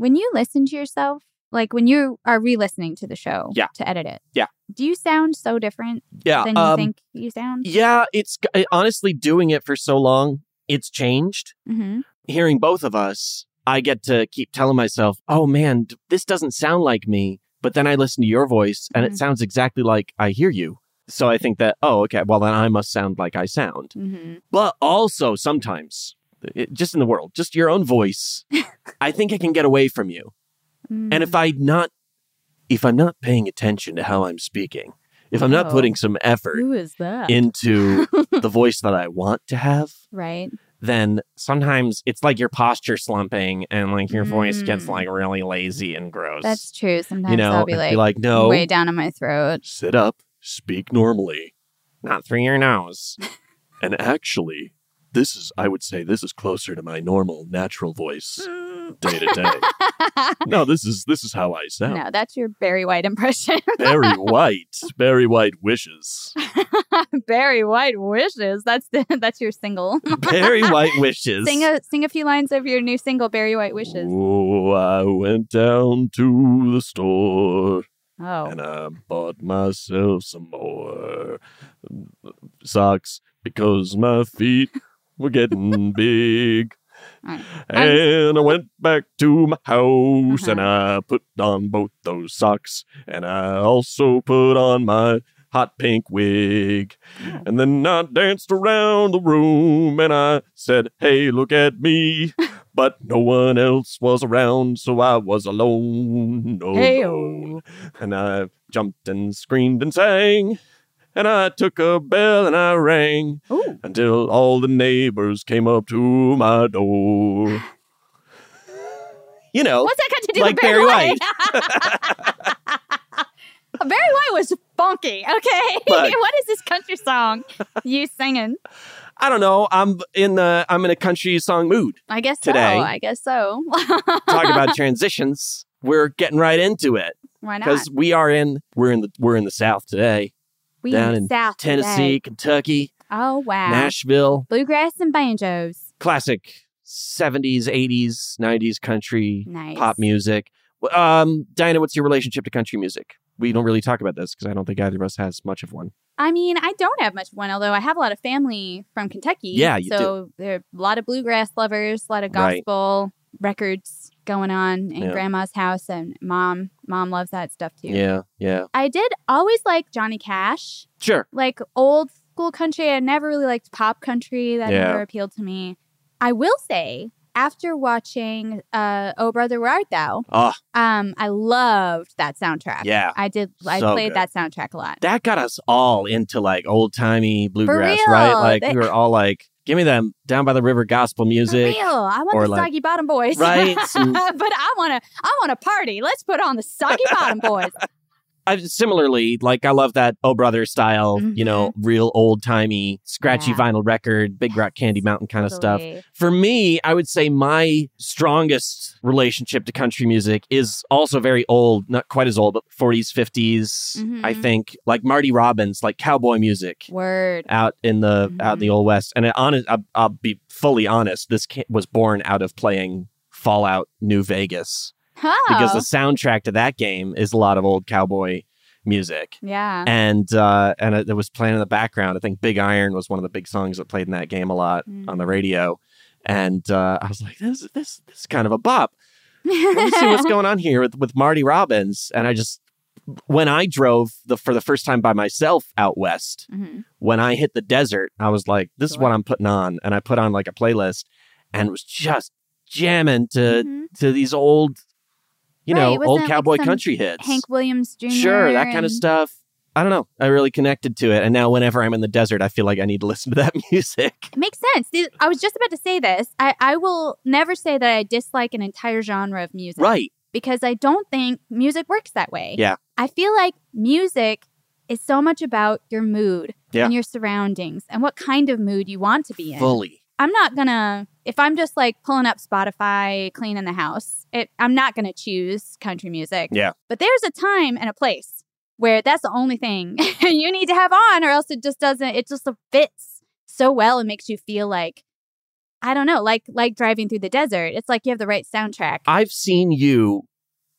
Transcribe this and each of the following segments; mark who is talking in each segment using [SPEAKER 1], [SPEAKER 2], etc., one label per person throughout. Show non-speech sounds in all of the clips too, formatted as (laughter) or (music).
[SPEAKER 1] When you listen to yourself, like when you are re-listening to the show
[SPEAKER 2] Yeah.
[SPEAKER 1] to edit it,
[SPEAKER 2] Yeah.
[SPEAKER 1] do you sound so different
[SPEAKER 2] Yeah.
[SPEAKER 1] than you
[SPEAKER 2] um,
[SPEAKER 1] think you sound?
[SPEAKER 2] Yeah, it's honestly doing it for so long, it's changed.
[SPEAKER 1] Mm-hmm.
[SPEAKER 2] Hearing both of us, I get to keep telling myself, "Oh man, this doesn't sound like me." But then I listen to your voice and
[SPEAKER 1] Mhm.
[SPEAKER 2] it sounds exactly like I hear you. So I think that, "Oh, okay, well then I must sound like I sound."
[SPEAKER 1] Mm-hmm.
[SPEAKER 2] But also sometimes it, just in the world, just your own voice, (laughs) I think it can get away from you.
[SPEAKER 1] Mm-hmm.
[SPEAKER 2] And if I not if I'm not paying attention to how I'm speaking, if I'm not
[SPEAKER 1] Oh.
[SPEAKER 2] putting some effort
[SPEAKER 1] who is that?
[SPEAKER 2] into the (laughs) voice that I want to have,
[SPEAKER 1] right.
[SPEAKER 2] then sometimes it's like your posture slumping and like your voice gets
[SPEAKER 1] Mm.
[SPEAKER 2] like really lazy and gross.
[SPEAKER 1] That's true. Sometimes
[SPEAKER 2] you know,
[SPEAKER 1] I'll be like,
[SPEAKER 2] be like, no,
[SPEAKER 1] way down in my throat.
[SPEAKER 2] sit up, speak normally, not through your nose. (laughs) and actually, this is, I would say, this is closer to my normal, natural voice mm. day to day. (laughs) no, this is this is how I sound.
[SPEAKER 1] no, that's your Barry White impression. (laughs)
[SPEAKER 2] Very white, very white wishes, (laughs)
[SPEAKER 1] Barry White wishes. That's the that's your single.
[SPEAKER 2] very white wishes.
[SPEAKER 1] sing a sing a few lines of your new single, Barry White wishes.
[SPEAKER 2] Oh, I went down to the store
[SPEAKER 1] Oh,
[SPEAKER 2] and I bought myself some more socks because my feet were getting (laughs) big.
[SPEAKER 1] Alright.
[SPEAKER 2] And I went back to my house and
[SPEAKER 1] Uh-huh.
[SPEAKER 2] I put on both those socks and I also put on my hot pink wig.
[SPEAKER 1] Oh.
[SPEAKER 2] And then I danced around the room and I said, Hey, look at me. (laughs) But no one else was around, so I was alone. alone.
[SPEAKER 1] Hey-o.
[SPEAKER 2] And I jumped and screamed and sang. And I took a bell and I rang
[SPEAKER 1] Ooh.
[SPEAKER 2] until all the neighbors came up to my door. You know,
[SPEAKER 1] what's that got to do
[SPEAKER 2] like
[SPEAKER 1] with Barry,
[SPEAKER 2] Barry
[SPEAKER 1] White? (laughs) Barry White was funky. Okay, (laughs)
[SPEAKER 2] Look.
[SPEAKER 1] what is this country song you singing?
[SPEAKER 2] I don't know. I'm in the I'm in a country song mood.
[SPEAKER 1] I guess
[SPEAKER 2] Today.
[SPEAKER 1] so. I guess so.
[SPEAKER 2] Talk about (laughs) transitions. We're getting right into it
[SPEAKER 1] Why not?
[SPEAKER 2] because we are in we're in the we're in the South today,
[SPEAKER 1] We
[SPEAKER 2] down
[SPEAKER 1] in South
[SPEAKER 2] Tennessee,
[SPEAKER 1] today.
[SPEAKER 2] Kentucky,
[SPEAKER 1] Oh wow.
[SPEAKER 2] Nashville,
[SPEAKER 1] Bluegrass and banjos.
[SPEAKER 2] classic 70s, 80s, 90s country
[SPEAKER 1] Nice.
[SPEAKER 2] pop music. Um, Diana, what's your relationship to country music? We don't really talk about this because I don't think either of us has much of one.
[SPEAKER 1] I mean, I don't have much of one, although I have a lot of family from Kentucky.
[SPEAKER 2] Yeah, you
[SPEAKER 1] so there are a lot of bluegrass lovers, a lot of
[SPEAKER 2] Right.
[SPEAKER 1] gospel records going on in
[SPEAKER 2] Yeah.
[SPEAKER 1] grandma's house, and mom, mom loves that stuff too.
[SPEAKER 2] Yeah, yeah.
[SPEAKER 1] I did always like Johnny Cash,
[SPEAKER 2] Sure.
[SPEAKER 1] like old school country. I never really liked pop country. That
[SPEAKER 2] Yeah.
[SPEAKER 1] never appealed to me. I will say after watching uh, Oh Brother Where Art Thou,
[SPEAKER 2] Oh,
[SPEAKER 1] um, I loved that soundtrack.
[SPEAKER 2] yeah.
[SPEAKER 1] I did. I
[SPEAKER 2] So
[SPEAKER 1] played
[SPEAKER 2] good.
[SPEAKER 1] that soundtrack a lot.
[SPEAKER 2] That got us all into like old timey bluegrass, right? Like
[SPEAKER 1] They-
[SPEAKER 2] we were all like, give me them down by the river gospel
[SPEAKER 1] For
[SPEAKER 2] music.
[SPEAKER 1] real, I want
[SPEAKER 2] or
[SPEAKER 1] the
[SPEAKER 2] like-
[SPEAKER 1] Soggy Bottom Boys,
[SPEAKER 2] Right, (laughs)
[SPEAKER 1] but I want to. I want to party. Let's put on the Soggy Bottom Boys. (laughs)
[SPEAKER 2] I, similarly, like I love that Oh Brother style, you know, real old timey, scratchy
[SPEAKER 1] Mm-hmm. Yeah.
[SPEAKER 2] vinyl record, Big Rock Candy Mountain kind of stuff. For me, I would say my strongest relationship to country music is also very old, not quite as old, but 40s, 50s. I
[SPEAKER 1] Mhm.
[SPEAKER 2] think like Marty Robbins, like cowboy music
[SPEAKER 1] Word.
[SPEAKER 2] out in the out in the
[SPEAKER 1] Mhm.
[SPEAKER 2] old west. And it, honest, I'll, I'll be fully honest, this was born out of playing Fallout New Vegas
[SPEAKER 1] Oh.
[SPEAKER 2] because the soundtrack to that game is a lot of old cowboy music.
[SPEAKER 1] yeah.
[SPEAKER 2] And uh, and it, it was playing in the background. I think Big Iron was one of the big songs that played in that game a lot on the
[SPEAKER 1] Mm.
[SPEAKER 2] radio. And uh, I was like, this this this is kind of a bop. Let me see what's (laughs) going on here with, with Marty Robbins. And I just when I drove the for the first time by myself out west,
[SPEAKER 1] Mhm.
[SPEAKER 2] when I hit the desert, I was like, this is what I'm putting on. And I put on like a playlist and it was just jamming to
[SPEAKER 1] Mhm.
[SPEAKER 2] to these old, you
[SPEAKER 1] Right,
[SPEAKER 2] know, old cowboy
[SPEAKER 1] some
[SPEAKER 2] country hits.
[SPEAKER 1] Hank Williams Jr.
[SPEAKER 2] Sure, that kind of stuff. I don't know. I really connected to it. And now whenever I'm in the desert, I feel like I need to (laughs) listen to that music.
[SPEAKER 1] It makes sense. I was just about to say this. I, I will never say that I dislike an entire genre of music.
[SPEAKER 2] Right.
[SPEAKER 1] Because I don't think music works that way.
[SPEAKER 2] Yeah.
[SPEAKER 1] I feel like music is so much about your mood
[SPEAKER 2] Yeah.
[SPEAKER 1] and your surroundings and what kind of mood you want to be in.
[SPEAKER 2] Fully.
[SPEAKER 1] I'm not gonna if I'm just like pulling up Spotify, cleaning the house. It, I'm not gonna choose country music.
[SPEAKER 2] Yeah.
[SPEAKER 1] But there's a time and a place where that's the only thing (laughs) you need to have on, or else it just doesn't. It just fits so well and makes you feel like I don't know, like like driving through the desert. It's like you have the right soundtrack.
[SPEAKER 2] I've seen you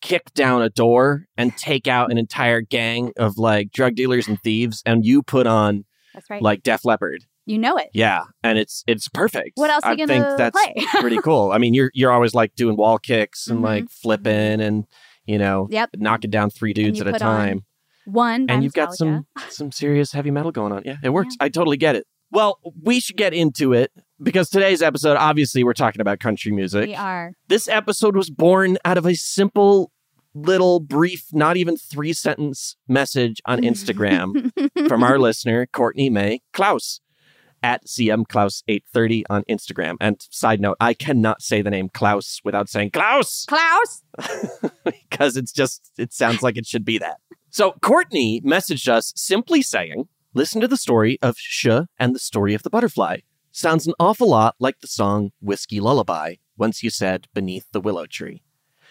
[SPEAKER 2] kick down a door and take out an entire gang of like drug dealers and thieves, and you put on
[SPEAKER 1] That's right.
[SPEAKER 2] like Def Leppard.
[SPEAKER 1] You know it.
[SPEAKER 2] Yeah, and it's it's perfect.
[SPEAKER 1] What else are
[SPEAKER 2] I think that's (laughs) pretty cool. I mean, you're you're always like doing wall kicks and
[SPEAKER 1] Mhm.
[SPEAKER 2] like flipping and you know
[SPEAKER 1] Yep.
[SPEAKER 2] knocking down three dudes at a
[SPEAKER 1] put on
[SPEAKER 2] time.
[SPEAKER 1] One
[SPEAKER 2] and you've got some some serious heavy metal going on. Yeah, it works. I totally get it. Well, we should get into it because today's episode, obviously, we're talking about country music.
[SPEAKER 1] We are.
[SPEAKER 2] This episode was born out of a simple, little, brief, not even three sentence message on (laughs) Instagram from our listener, Courtney May Klaus at CM Klaus 830 on Instagram. And side note, I cannot say the name Klaus without saying Klaus (laughs)
[SPEAKER 1] Klaus.
[SPEAKER 2] because it's just, it sounds like it should be that. So Courtney messaged us simply saying, listen to the story of Sh and the story of the butterfly. Sounds an awful lot like the song Whiskey Lullaby, once you said beneath the willow tree.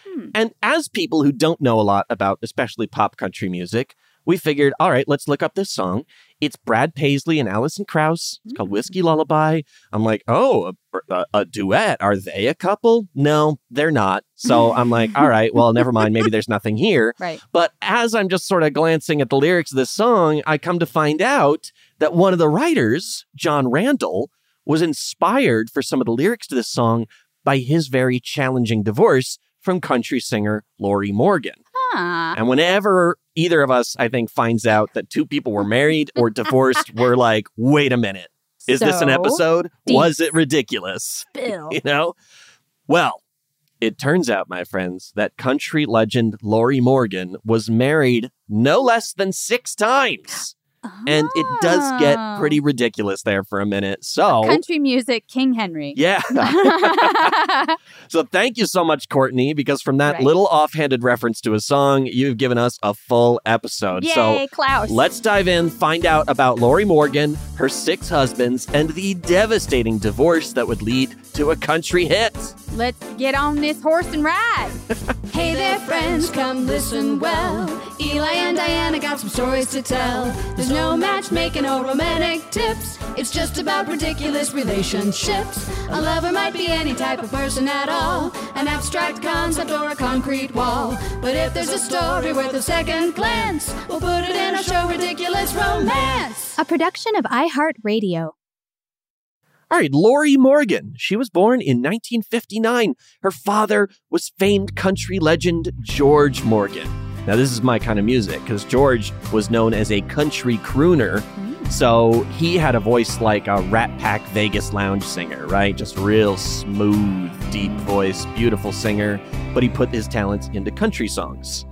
[SPEAKER 1] Hmm.
[SPEAKER 2] And as people who don't know a lot about especially pop country music, we figured, all right, let's look up this song. It's Brad Paisley and Alison Krauss. It's called Whiskey mm. Lullaby. I'm like, oh, a, a, a duet. Are they a couple? No, they're not. So (laughs) I'm like, all right, well, never mind. Maybe there's nothing here.
[SPEAKER 1] Right.
[SPEAKER 2] But as I'm just sort of glancing at the lyrics of this song, I come to find out that one of the writers, Jon Randall, was inspired for some of the lyrics to this song by his very challenging divorce from country singer Lorrie Morgan.
[SPEAKER 1] Huh.
[SPEAKER 2] And whenever either of us, I think, finds out that two people were married or (laughs) divorced, we're like, wait a minute. Is this an episode?
[SPEAKER 1] deep.
[SPEAKER 2] Was it ridiculous?
[SPEAKER 1] Bill. (laughs)
[SPEAKER 2] You know? Well, it turns out, my friends, that country legend Lorrie Morgan was married no less than six times. And it does get pretty ah. ridiculous there for a minute. So,
[SPEAKER 1] country music, King Henry.
[SPEAKER 2] yeah. (laughs) so thank you so much, Courtney, because from that
[SPEAKER 1] Right.
[SPEAKER 2] little offhanded reference to a song, you've given us a full episode.
[SPEAKER 1] Yay,
[SPEAKER 2] so
[SPEAKER 1] Klaus.
[SPEAKER 2] let's dive in, find out about Lorrie Morgan, her six husbands, and the devastating divorce that would lead to a country hit.
[SPEAKER 1] Let's get on this horse and ride. (laughs)
[SPEAKER 3] Hey there, friends, come listen well. Eli and Diana got some stories to tell. There's no matchmaking or romantic tips. It's just about ridiculous relationships. A lover might be any type of person at all, an abstract concept or a concrete wall. But if there's a story worth a second glance, we'll put it in our show, Ridiculous Romance.
[SPEAKER 1] A production of iHeartRadio.
[SPEAKER 2] All right, Lorrie Morgan. She was born in 1959. Her father was famed country legend George Morgan. Now, this is my kind of music because George was known as a country crooner So he had a voice like a Rat Pack Vegas lounge singer, right? Just real smooth, deep voice, beautiful singer. But he put his talents into country songs.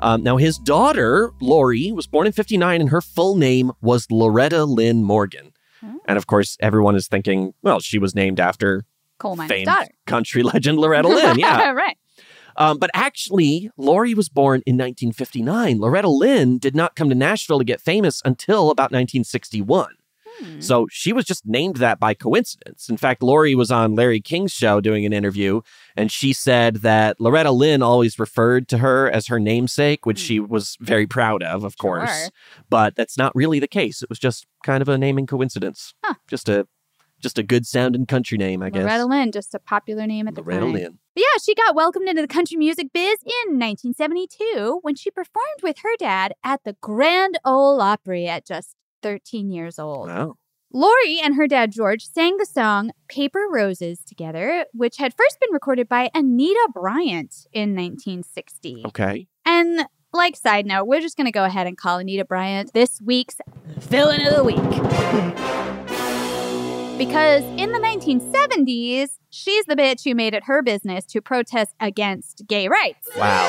[SPEAKER 2] Um, now, his daughter, Lorrie, was born in 59, and her full name was Loretta Lynn Morgan. And of course, everyone is thinking, well, she was named after
[SPEAKER 1] Coal miner's
[SPEAKER 2] famed
[SPEAKER 1] daughter.
[SPEAKER 2] country legend Loretta Lynn. Yeah. (laughs)
[SPEAKER 1] right.
[SPEAKER 2] Um, but actually, Lorrie was born in 1959. Loretta Lynn did not come to Nashville to get famous until about 1961. So she was just named that by coincidence. In fact, Lorrie was on Larry King's show doing an interview, and she said that Loretta Lynn always referred to her as her namesake, which she was very proud of, of course.
[SPEAKER 1] Sure.
[SPEAKER 2] But that's not really the case. It was just kind of a naming coincidence.
[SPEAKER 1] Huh.
[SPEAKER 2] Just a just a good sounding country name, I guess.
[SPEAKER 1] Loretta Lynn, just a popular name at the
[SPEAKER 2] Loretta
[SPEAKER 1] time.
[SPEAKER 2] Lynn.
[SPEAKER 1] Yeah, she got welcomed into the country music biz in 1972 when she performed with her dad at the Grand Ole Opry at just 13 years old.
[SPEAKER 2] Wow.
[SPEAKER 1] Lorrie and her dad George sang the song Paper Roses together, which had first been recorded by Anita Bryant in 1960.
[SPEAKER 2] Okay.
[SPEAKER 1] And like side note, we're just going to go ahead and call Anita Bryant this week's fill-in of the week. (laughs) Because in the 1970s, she's the bitch who made it her business to protest against gay rights.
[SPEAKER 2] Wow.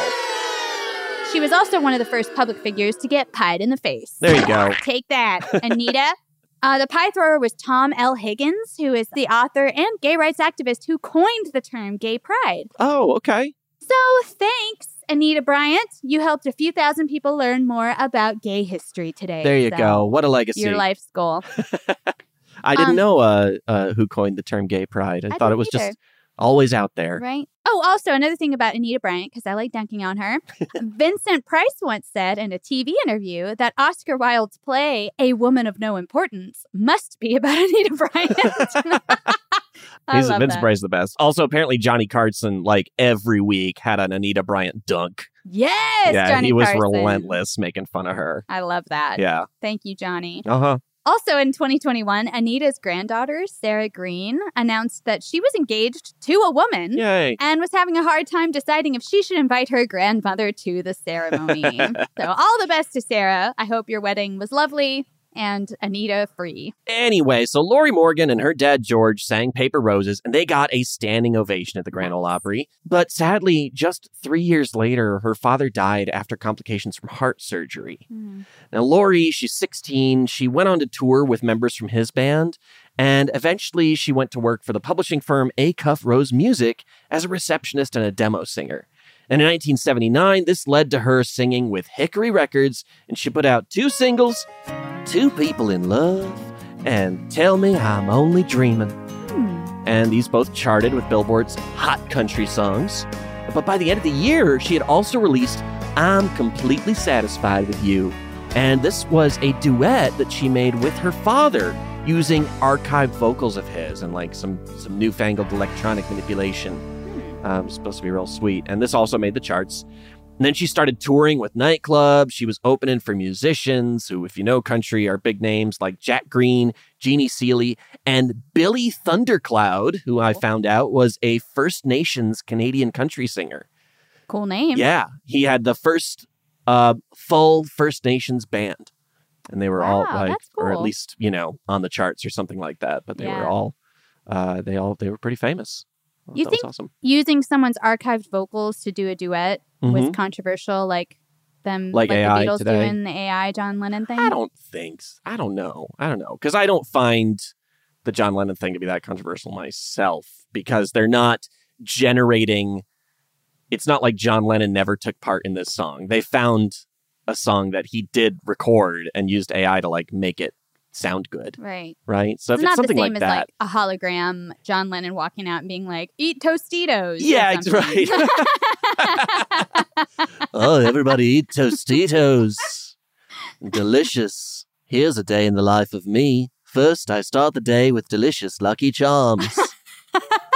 [SPEAKER 1] She was also one of the first public figures to get pied in the face.
[SPEAKER 2] There you go.
[SPEAKER 1] Take that, Anita. (laughs) Uh, the pie thrower was Tom L. Higgins, who is the author and gay rights activist who coined the term gay pride.
[SPEAKER 2] Oh, okay.
[SPEAKER 1] So thanks, Anita Bryant. You helped a few thousand people learn more about gay history today.
[SPEAKER 2] There you
[SPEAKER 1] So,
[SPEAKER 2] go. What a legacy.
[SPEAKER 1] Your life's goal. (laughs)
[SPEAKER 2] I didn't
[SPEAKER 1] Um,
[SPEAKER 2] know uh, uh, who coined the term gay pride. I,
[SPEAKER 1] I
[SPEAKER 2] thought it was
[SPEAKER 1] either.
[SPEAKER 2] just always out there.
[SPEAKER 1] Right. Oh, also another thing about Anita Bryant, because I like dunking on her. (laughs) Vincent Price once said in a TV interview that Oscar Wilde's play, A Woman of No Importance, must be about (laughs) Anita Bryant. (laughs)
[SPEAKER 2] He's Vince
[SPEAKER 1] that.
[SPEAKER 2] Price the best. Also, apparently Johnny Carson, like every week, had an Anita Bryant dunk.
[SPEAKER 1] Yes,
[SPEAKER 2] yeah,
[SPEAKER 1] Johnny
[SPEAKER 2] he was
[SPEAKER 1] Carson.
[SPEAKER 2] relentless making fun of her.
[SPEAKER 1] I love that.
[SPEAKER 2] Yeah.
[SPEAKER 1] Thank you, Johnny.
[SPEAKER 2] Uh huh.
[SPEAKER 1] Also in 2021, Anita's granddaughter, Sarah Green, announced that she was engaged to a woman
[SPEAKER 2] Yay.
[SPEAKER 1] and was having a hard time deciding if she should invite her grandmother to the ceremony. (laughs) so, all the best to Sarah. I hope your wedding was lovely and Anita free.
[SPEAKER 2] Anyway, so Lorrie Morgan and her dad George sang Paper Roses, and they got a standing ovation at the Grand Ole Opry. But sadly, just three years later, her father died after complications from heart surgery. Mm-hmm. Now, Lorrie, she's 16. She went on to tour with members from his band, and eventually she went to work for the publishing firm Acuff-Rose Music as a receptionist and a demo singer. And in 1979, this led to her singing with Hickory Records, and she put out two singles Two People in Love and Tell Me I'm Only Dreaming. And these both charted with Billboard's Hot Country Songs. But by the end of the year, she had also released I'm Completely Satisfied with You. And this was a duet that she made with her father using archived vocals of his and like some, some newfangled electronic manipulation. Um, it's supposed to be real sweet. And this also made the charts. And then she started touring with nightclubs. She was opening for musicians who, if you know country, are big names like Jack Greene, Jeannie Seely, and Billy Thunderkloud, who I found out was a First Nations Canadian country singer.
[SPEAKER 1] Cool name.
[SPEAKER 2] Yeah, he had the first uh, full First Nations band, and they were all like,
[SPEAKER 1] that's
[SPEAKER 2] or at least you know, on the charts or something like that. But they were all, uh, they all, they were pretty famous.
[SPEAKER 1] You
[SPEAKER 2] was
[SPEAKER 1] think
[SPEAKER 2] awesome?
[SPEAKER 1] using someone's archived vocals to do a duet was
[SPEAKER 2] Mhm.
[SPEAKER 1] controversial, like them,
[SPEAKER 2] Like AI
[SPEAKER 1] the Beatles
[SPEAKER 2] today?
[SPEAKER 1] doing the AI John Lennon thing?
[SPEAKER 2] I don't think. I don't know. I don't know because I don't find the John Lennon thing to be that controversial myself because they're not generating. It's not like John Lennon never took part in this song. They found a song that he did record and used AI to like make it sound good,
[SPEAKER 1] Right.
[SPEAKER 2] right? So
[SPEAKER 1] it's
[SPEAKER 2] if it's
[SPEAKER 1] not the
[SPEAKER 2] something
[SPEAKER 1] same
[SPEAKER 2] like
[SPEAKER 1] as
[SPEAKER 2] that,
[SPEAKER 1] like a hologram John Lennon walking out and being like, "Eat Tostitos."
[SPEAKER 2] Yeah, ex-
[SPEAKER 1] something. (laughs) (laughs)
[SPEAKER 2] oh, everybody eat Tostitos. Delicious. Here's a day in the life of me. First, I start the day with delicious Lucky Charms. (laughs)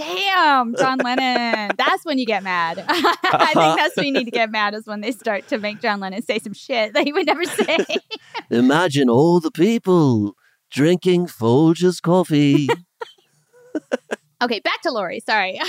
[SPEAKER 1] Damn, John Lennon. (laughs) That's when you get mad. (laughs) I think uh-huh. that's when you need to get mad is when they start to make John Lennon say some shit that he would never say. (laughs)
[SPEAKER 2] Imagine all the people drinking Folgers coffee.
[SPEAKER 1] okay, back to Lorrie. Sorry.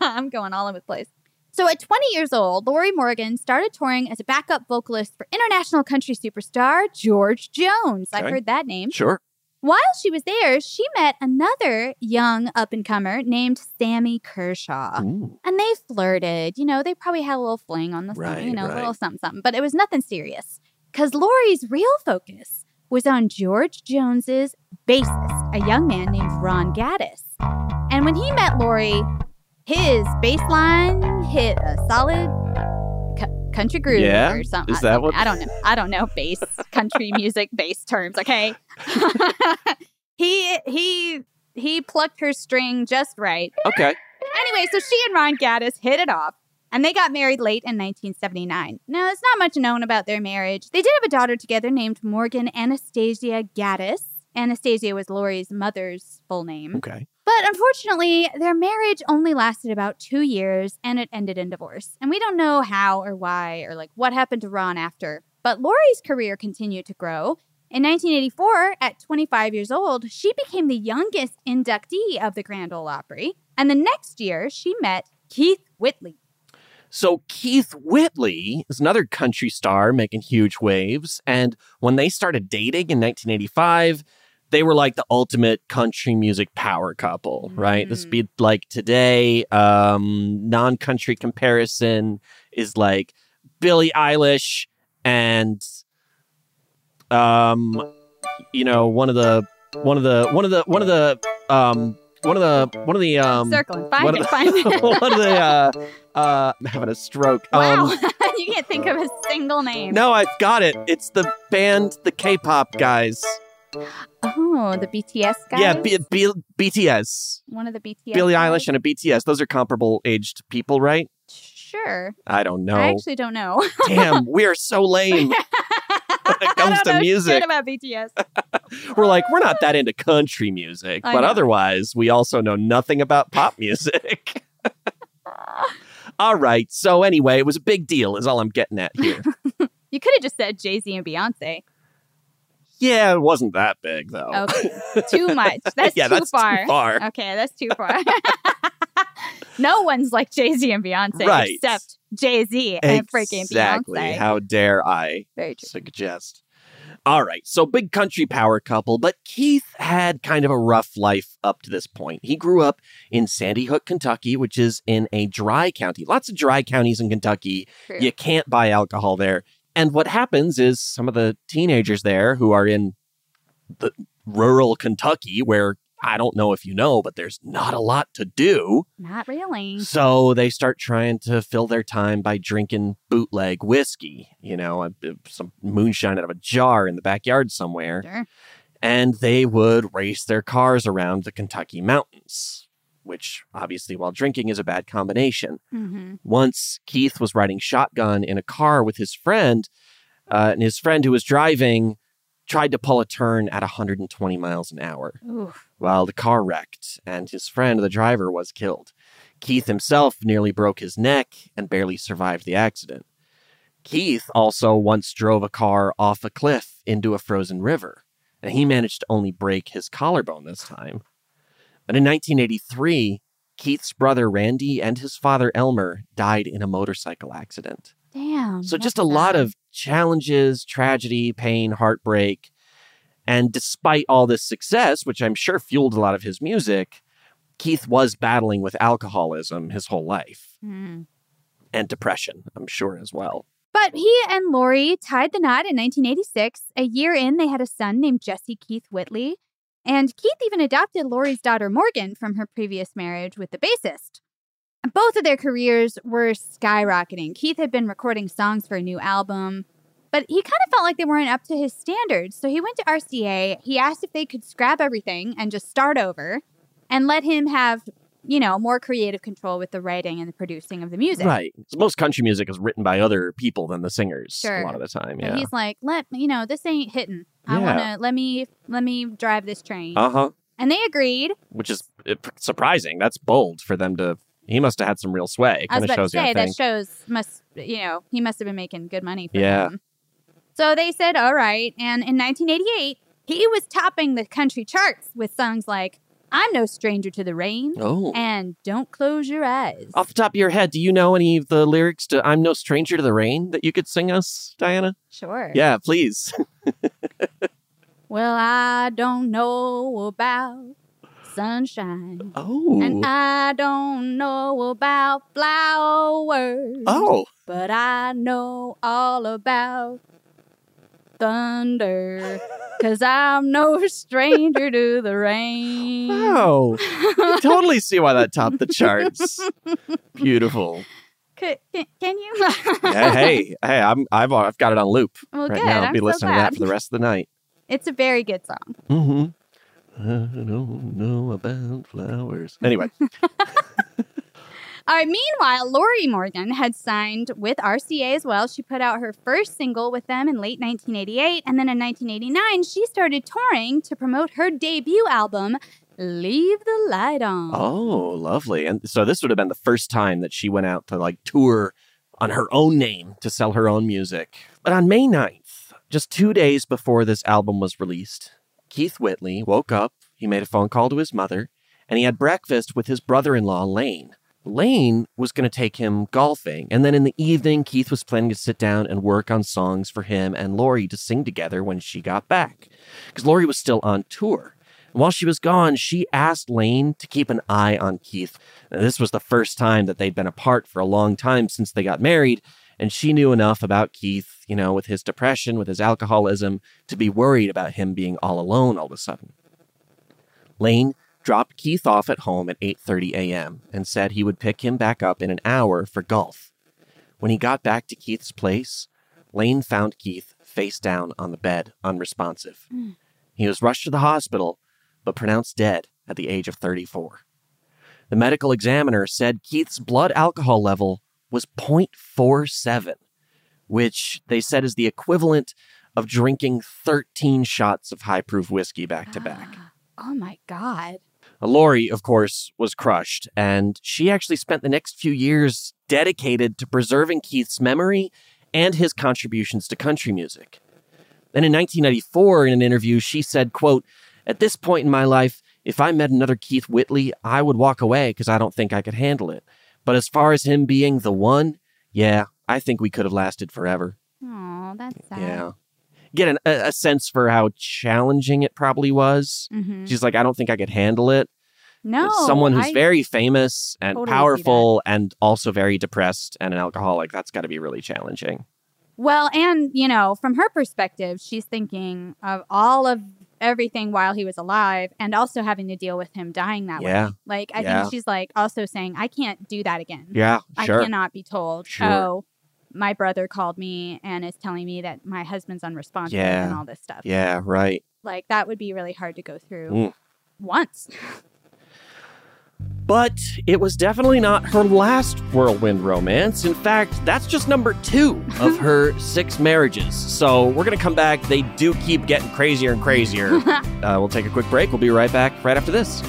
[SPEAKER 1] I'm going all over the place. So at 20 years old, Lorrie Morgan started touring as a backup vocalist for international country superstar George Jones. I've heard that name.
[SPEAKER 2] Sure.
[SPEAKER 1] While she was there, she met another young up and comer named Sammy Kershaw.
[SPEAKER 2] Ooh.
[SPEAKER 1] And they flirted. You know, they probably had a little fling on the side,
[SPEAKER 2] Right,
[SPEAKER 1] you know, a little something, something. But it was nothing serious. Because Lorrie's real focus was on George Jones's bassist, a young man named Ron Gaddis. And when he met Lorrie, his bass line hit a solid cu- country groove
[SPEAKER 2] Yeah?
[SPEAKER 1] or something.
[SPEAKER 2] Is that what-
[SPEAKER 1] I don't know. I don't know bass country (laughs) music bass terms. Okay. (laughs) he he he plucked her string just right.
[SPEAKER 2] Okay.
[SPEAKER 1] Anyway, so she and Ron Gaddis hit it off. And they got married late in 1979. Now, there's not much known about their marriage. They did have a daughter together named Morgan Anastasia Gaddis. Anastasia was Lorrie's mother's full name.
[SPEAKER 2] Okay.
[SPEAKER 1] But unfortunately, their marriage only lasted about two years and it ended in divorce. And we don't know how or why or like what happened to Ron after. But Lorrie's career continued to grow. In 1984, at 25 years old, she became the youngest inductee of the Grand Ole Opry. And the next year, she met Keith Whitley.
[SPEAKER 2] So Keith Whitley is another country star making huge waves. And when they started dating in 1985, they were like the ultimate country music power couple, right? This would be like today, um, non-country comparison is like Billie Eilish and um you know, one of the one of the one of the one of the um one of the one of the um
[SPEAKER 1] Circling. Find
[SPEAKER 2] one
[SPEAKER 1] it.
[SPEAKER 2] of the,
[SPEAKER 1] Find (laughs) it.
[SPEAKER 2] one of the uh uh I'm having a stroke.
[SPEAKER 1] wow.
[SPEAKER 2] Um (laughs)
[SPEAKER 1] you can't think of a single name.
[SPEAKER 2] no, I've got it. It's the band, the K-pop guys.
[SPEAKER 1] Oh, the BTS guys?
[SPEAKER 2] Yeah, B- B- BTS.
[SPEAKER 1] One of the BTS.
[SPEAKER 2] Billie
[SPEAKER 1] guys?
[SPEAKER 2] Eilish and a BTS. Those are comparable aged people, right?
[SPEAKER 1] Sure.
[SPEAKER 2] I don't know.
[SPEAKER 1] I actually don't know. (laughs)
[SPEAKER 2] Damn, we are so lame (laughs) when it comes
[SPEAKER 1] don't
[SPEAKER 2] to
[SPEAKER 1] know
[SPEAKER 2] music.
[SPEAKER 1] about BTS. (laughs)
[SPEAKER 2] We're like, we're not that into country music,
[SPEAKER 1] I
[SPEAKER 2] but
[SPEAKER 1] know.
[SPEAKER 2] otherwise, we also know nothing about pop music. All right. So anyway, it was a big deal, is all I'm getting at here.
[SPEAKER 1] You could have just said Jay Z and Beyonce.
[SPEAKER 2] Yeah, it wasn't that big though.
[SPEAKER 1] Okay. (laughs) too much. That's
[SPEAKER 2] yeah,
[SPEAKER 1] too
[SPEAKER 2] that's
[SPEAKER 1] far.
[SPEAKER 2] too far.
[SPEAKER 1] Okay, that's too far. (laughs) no one's like Jay Z and Beyonce
[SPEAKER 2] Right.
[SPEAKER 1] except Jay Z and freaking
[SPEAKER 2] Exactly.
[SPEAKER 1] Beyonce.
[SPEAKER 2] How dare I suggest? All right. So big country power couple, but Keith had kind of a rough life up to this point. He grew up in Sandy Hook, Kentucky, which is in a dry county. Lots of dry counties in Kentucky.
[SPEAKER 1] True.
[SPEAKER 2] You can't buy alcohol there. And what happens is some of the teenagers there who are in the rural Kentucky, where I don't know if you know, but there's not a lot to do.
[SPEAKER 1] Not really.
[SPEAKER 2] So they start trying to fill their time by drinking bootleg whiskey, you know, some moonshine out of a jar in the backyard somewhere.
[SPEAKER 1] Sure.
[SPEAKER 2] And they would race their cars around the Kentucky mountains, which obviously, while drinking, is a bad combination.
[SPEAKER 1] hmm
[SPEAKER 2] Once Keith was riding shotgun in a car with his friend, uh, and his friend who was driving tried to pull a turn at 120 miles an hour.
[SPEAKER 1] Ooh.
[SPEAKER 2] Well, the car wrecked, and his friend, the driver, was killed. Keith himself nearly broke his neck and barely survived the accident. Keith also once drove a car off a cliff into a frozen river, and he managed to only break his collarbone this time. But in 1983, Keith's brother Randy and his father Elmer died in a motorcycle accident.
[SPEAKER 1] Damn.
[SPEAKER 2] So just a lot of challenges, tragedy, pain, heartbreak. And despite all this success, which I'm sure fueled a lot of his music, Keith was battling with alcoholism his whole life
[SPEAKER 1] Mm.
[SPEAKER 2] and depression, I'm sure as well.
[SPEAKER 1] But he and Lorrie tied the knot in 1986. A year in, they had a son named Jesse Keith Whitley. And Keith even adopted Lorrie's daughter Morgan from her previous marriage with the bassist. Both of their careers were skyrocketing. Keith had been recording songs for a new album, but he kind of felt like they weren't up to his standards. So he went to RCA. He asked if they could scrap everything and just start over and let him have, you know, more creative control with the writing and the producing of the music.
[SPEAKER 2] Right. So most country music is written by other people than the singers
[SPEAKER 1] Sure.
[SPEAKER 2] a lot of the time. Yeah.
[SPEAKER 1] he's like, let you know, this ain't hitting. I
[SPEAKER 2] Yeah.
[SPEAKER 1] wanna let me let me drive this train.
[SPEAKER 2] Uh huh.
[SPEAKER 1] and they agreed.
[SPEAKER 2] Which is uh, surprising. That's bold for them to. He must have had some real sway.
[SPEAKER 1] I
[SPEAKER 2] kind
[SPEAKER 1] was
[SPEAKER 2] of
[SPEAKER 1] about to
[SPEAKER 2] shows you,
[SPEAKER 1] say that shows must you know he must have been making good money for
[SPEAKER 2] Yeah.
[SPEAKER 1] them. So they said, all right. And in 1988, he was topping the country charts with songs like I'm no stranger to the rain.
[SPEAKER 2] Oh.
[SPEAKER 1] And don't close your eyes.
[SPEAKER 2] Off the top of your head, do you know any of the lyrics to I'm No Stranger to the Rain that you could sing us, Diana?
[SPEAKER 1] Sure.
[SPEAKER 2] Yeah, please. (laughs)
[SPEAKER 1] Well, I don't know about sunshine.
[SPEAKER 2] Oh.
[SPEAKER 1] And I don't know about flowers.
[SPEAKER 2] Oh.
[SPEAKER 1] But I know all about thunder. (laughs) Cause I'm no stranger to the rain.
[SPEAKER 2] Wow. Totally see why that topped the (laughs) charts. Beautiful.
[SPEAKER 1] Could, can, can you? (laughs)
[SPEAKER 2] Yeah, hey, hey, I'm I've I've got it on loop
[SPEAKER 1] Well,
[SPEAKER 2] right
[SPEAKER 1] good.
[SPEAKER 2] now. I'll
[SPEAKER 1] I'm
[SPEAKER 2] be
[SPEAKER 1] so
[SPEAKER 2] listening to that for the rest of the night.
[SPEAKER 1] It's a very good song.
[SPEAKER 2] Mm-hmm. I don't know about flowers. Anyway, (laughs)
[SPEAKER 1] All right. Meanwhile, Lorrie Morgan had signed with RCA as well. She put out her first single with them in late 1988. And then in 1989, she started touring to promote her debut album, Leave the Light On.
[SPEAKER 2] oh, lovely. And so this would have been the first time that she went out to like tour on her own name to sell her own music. But on May 9th, just two days before this album was released, Keith Whitley woke up, he made a phone call to his mother, and he had breakfast with his brother in law, Lane. Lane was going to take him golfing, and then in the evening, Keith was planning to sit down and work on songs for him and Lorrie to sing together when she got back. Because Lorrie was still on tour. While she was gone, she asked Lane to keep an eye on Keith. Now, this was the first time that they'd been apart for a long time since they got married, and she knew enough about Keith, you know, with his depression, with his alcoholism, to be worried about him being all alone all of a sudden. Lane dropped Keith off at home at 8:30 a.m. and said he would pick him back up in an hour for golf. When he got back to Keith's place, Lane found Keith face down on the bed, unresponsive. Mm. He was rushed to the hospital, but pronounced dead at the age of 34. The medical examiner said Keith's blood alcohol level was 0.47, which they said is the equivalent of drinking 13 shots of high proof whiskey back to back.
[SPEAKER 1] Ah, oh my God.
[SPEAKER 2] Lorrie, of course, was crushed, and she actually spent the next few years dedicated to preserving Keith's memory and his contributions to country music. Then in 1994, in an interview, she said, quote, At this point in my life, if I met another Keith Whitley, I would walk away because I don't think I could handle it. But as far as him being the one, yeah, I think we could have lasted forever.
[SPEAKER 1] Oh, that's sad.
[SPEAKER 2] Yeah. Get an, a, a sense for how challenging it probably was.
[SPEAKER 1] Mhm.
[SPEAKER 2] She's like, I don't think I could handle it.
[SPEAKER 1] No.
[SPEAKER 2] Someone who's
[SPEAKER 1] I-
[SPEAKER 2] very famous and
[SPEAKER 1] totally
[SPEAKER 2] powerful and also very depressed and an alcoholic, that's got to be really challenging.
[SPEAKER 1] Well, and you know, from her perspective, she's thinking of all of everything while he was alive and also having to deal with him dying that
[SPEAKER 2] Yeah.
[SPEAKER 1] way. Like I
[SPEAKER 2] Yeah.
[SPEAKER 1] think she's like also saying, I can't do that again.
[SPEAKER 2] Yeah,
[SPEAKER 1] I
[SPEAKER 2] sure.
[SPEAKER 1] cannot be told,
[SPEAKER 2] Sure.
[SPEAKER 1] oh, my brother called me and is telling me that my husband's unresponsive
[SPEAKER 2] Yeah.
[SPEAKER 1] and all this stuff.
[SPEAKER 2] Yeah, right.
[SPEAKER 1] Like that would be really hard to go through
[SPEAKER 2] Mm.
[SPEAKER 1] once.
[SPEAKER 2] But it was definitely not her last whirlwind romance. In fact, that's just number two of (laughs) her six marriages. So we're going to come back. They do keep getting crazier and crazier. (laughs) uh, we'll take a quick break. We'll be right back right after this.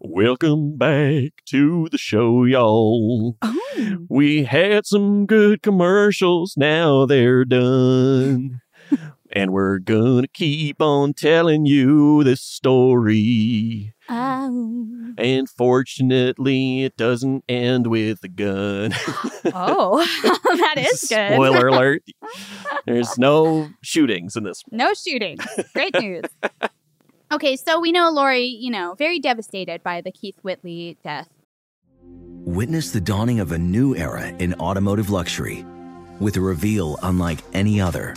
[SPEAKER 2] Welcome back to the show, y'all. We had some good commercials. Now they're done. And we're gonna keep on telling you this story.
[SPEAKER 1] Oh.
[SPEAKER 2] And fortunately, it doesn't end with a gun.
[SPEAKER 1] Oh, (laughs) that (laughs) is good.
[SPEAKER 2] Spoiler alert. (laughs) There's no shootings in this.
[SPEAKER 1] No shooting. Great news. Okay, so we know Lorrie, you know, very devastated by the Keith Whitley death.
[SPEAKER 4] Witness the dawning of a new era in automotive luxury with a reveal unlike any other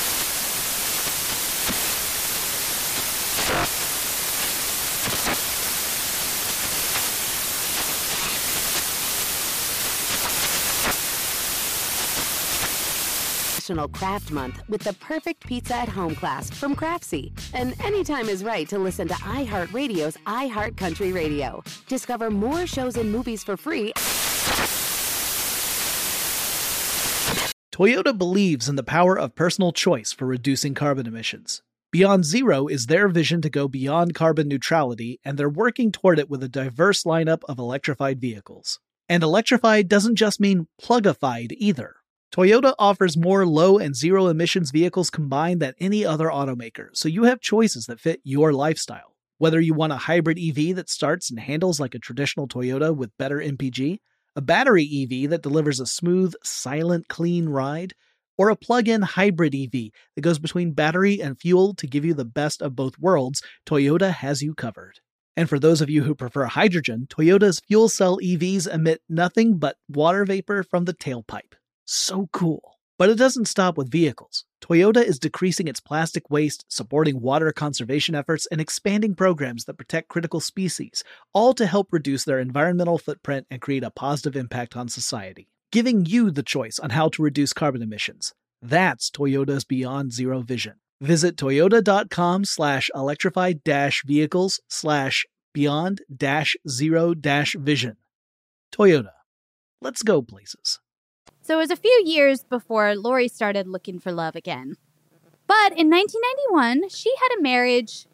[SPEAKER 5] National Craft Month with the perfect pizza at home class from Craftsy. And anytime is right to listen to iHeartRadio's iHeartCountry Radio. Discover more shows and movies for free.
[SPEAKER 6] Toyota believes in the power of personal choice for reducing carbon emissions. Beyond Zero is their vision to go beyond carbon neutrality, and they're working toward it with a diverse lineup of electrified vehicles. And electrified doesn't just mean plugified either. Toyota offers more low and zero emissions vehicles combined than any other automaker, so you have choices that fit your lifestyle. Whether you want a hybrid EV that starts and handles like a traditional Toyota with better MPG, a battery EV that delivers a smooth, silent, clean ride, or a plug in hybrid EV that goes between battery and fuel to give you the best of both worlds, Toyota has you covered. And for those of you who prefer hydrogen, Toyota's fuel cell EVs emit nothing but water vapor from the tailpipe. So cool. But it doesn't stop with vehicles. Toyota is decreasing its plastic waste, supporting water conservation efforts, and expanding programs that protect critical species, all to help reduce their environmental footprint and create a positive impact on society, giving you the choice on how to reduce carbon emissions. That's Toyota's Beyond Zero vision. Visit toyota.com slash electrified dash vehicles slash beyond dash zero dash vision. Toyota. Let's go places.
[SPEAKER 1] So it was a few years before Lorrie started looking for love again. But in 1991, she had a marriage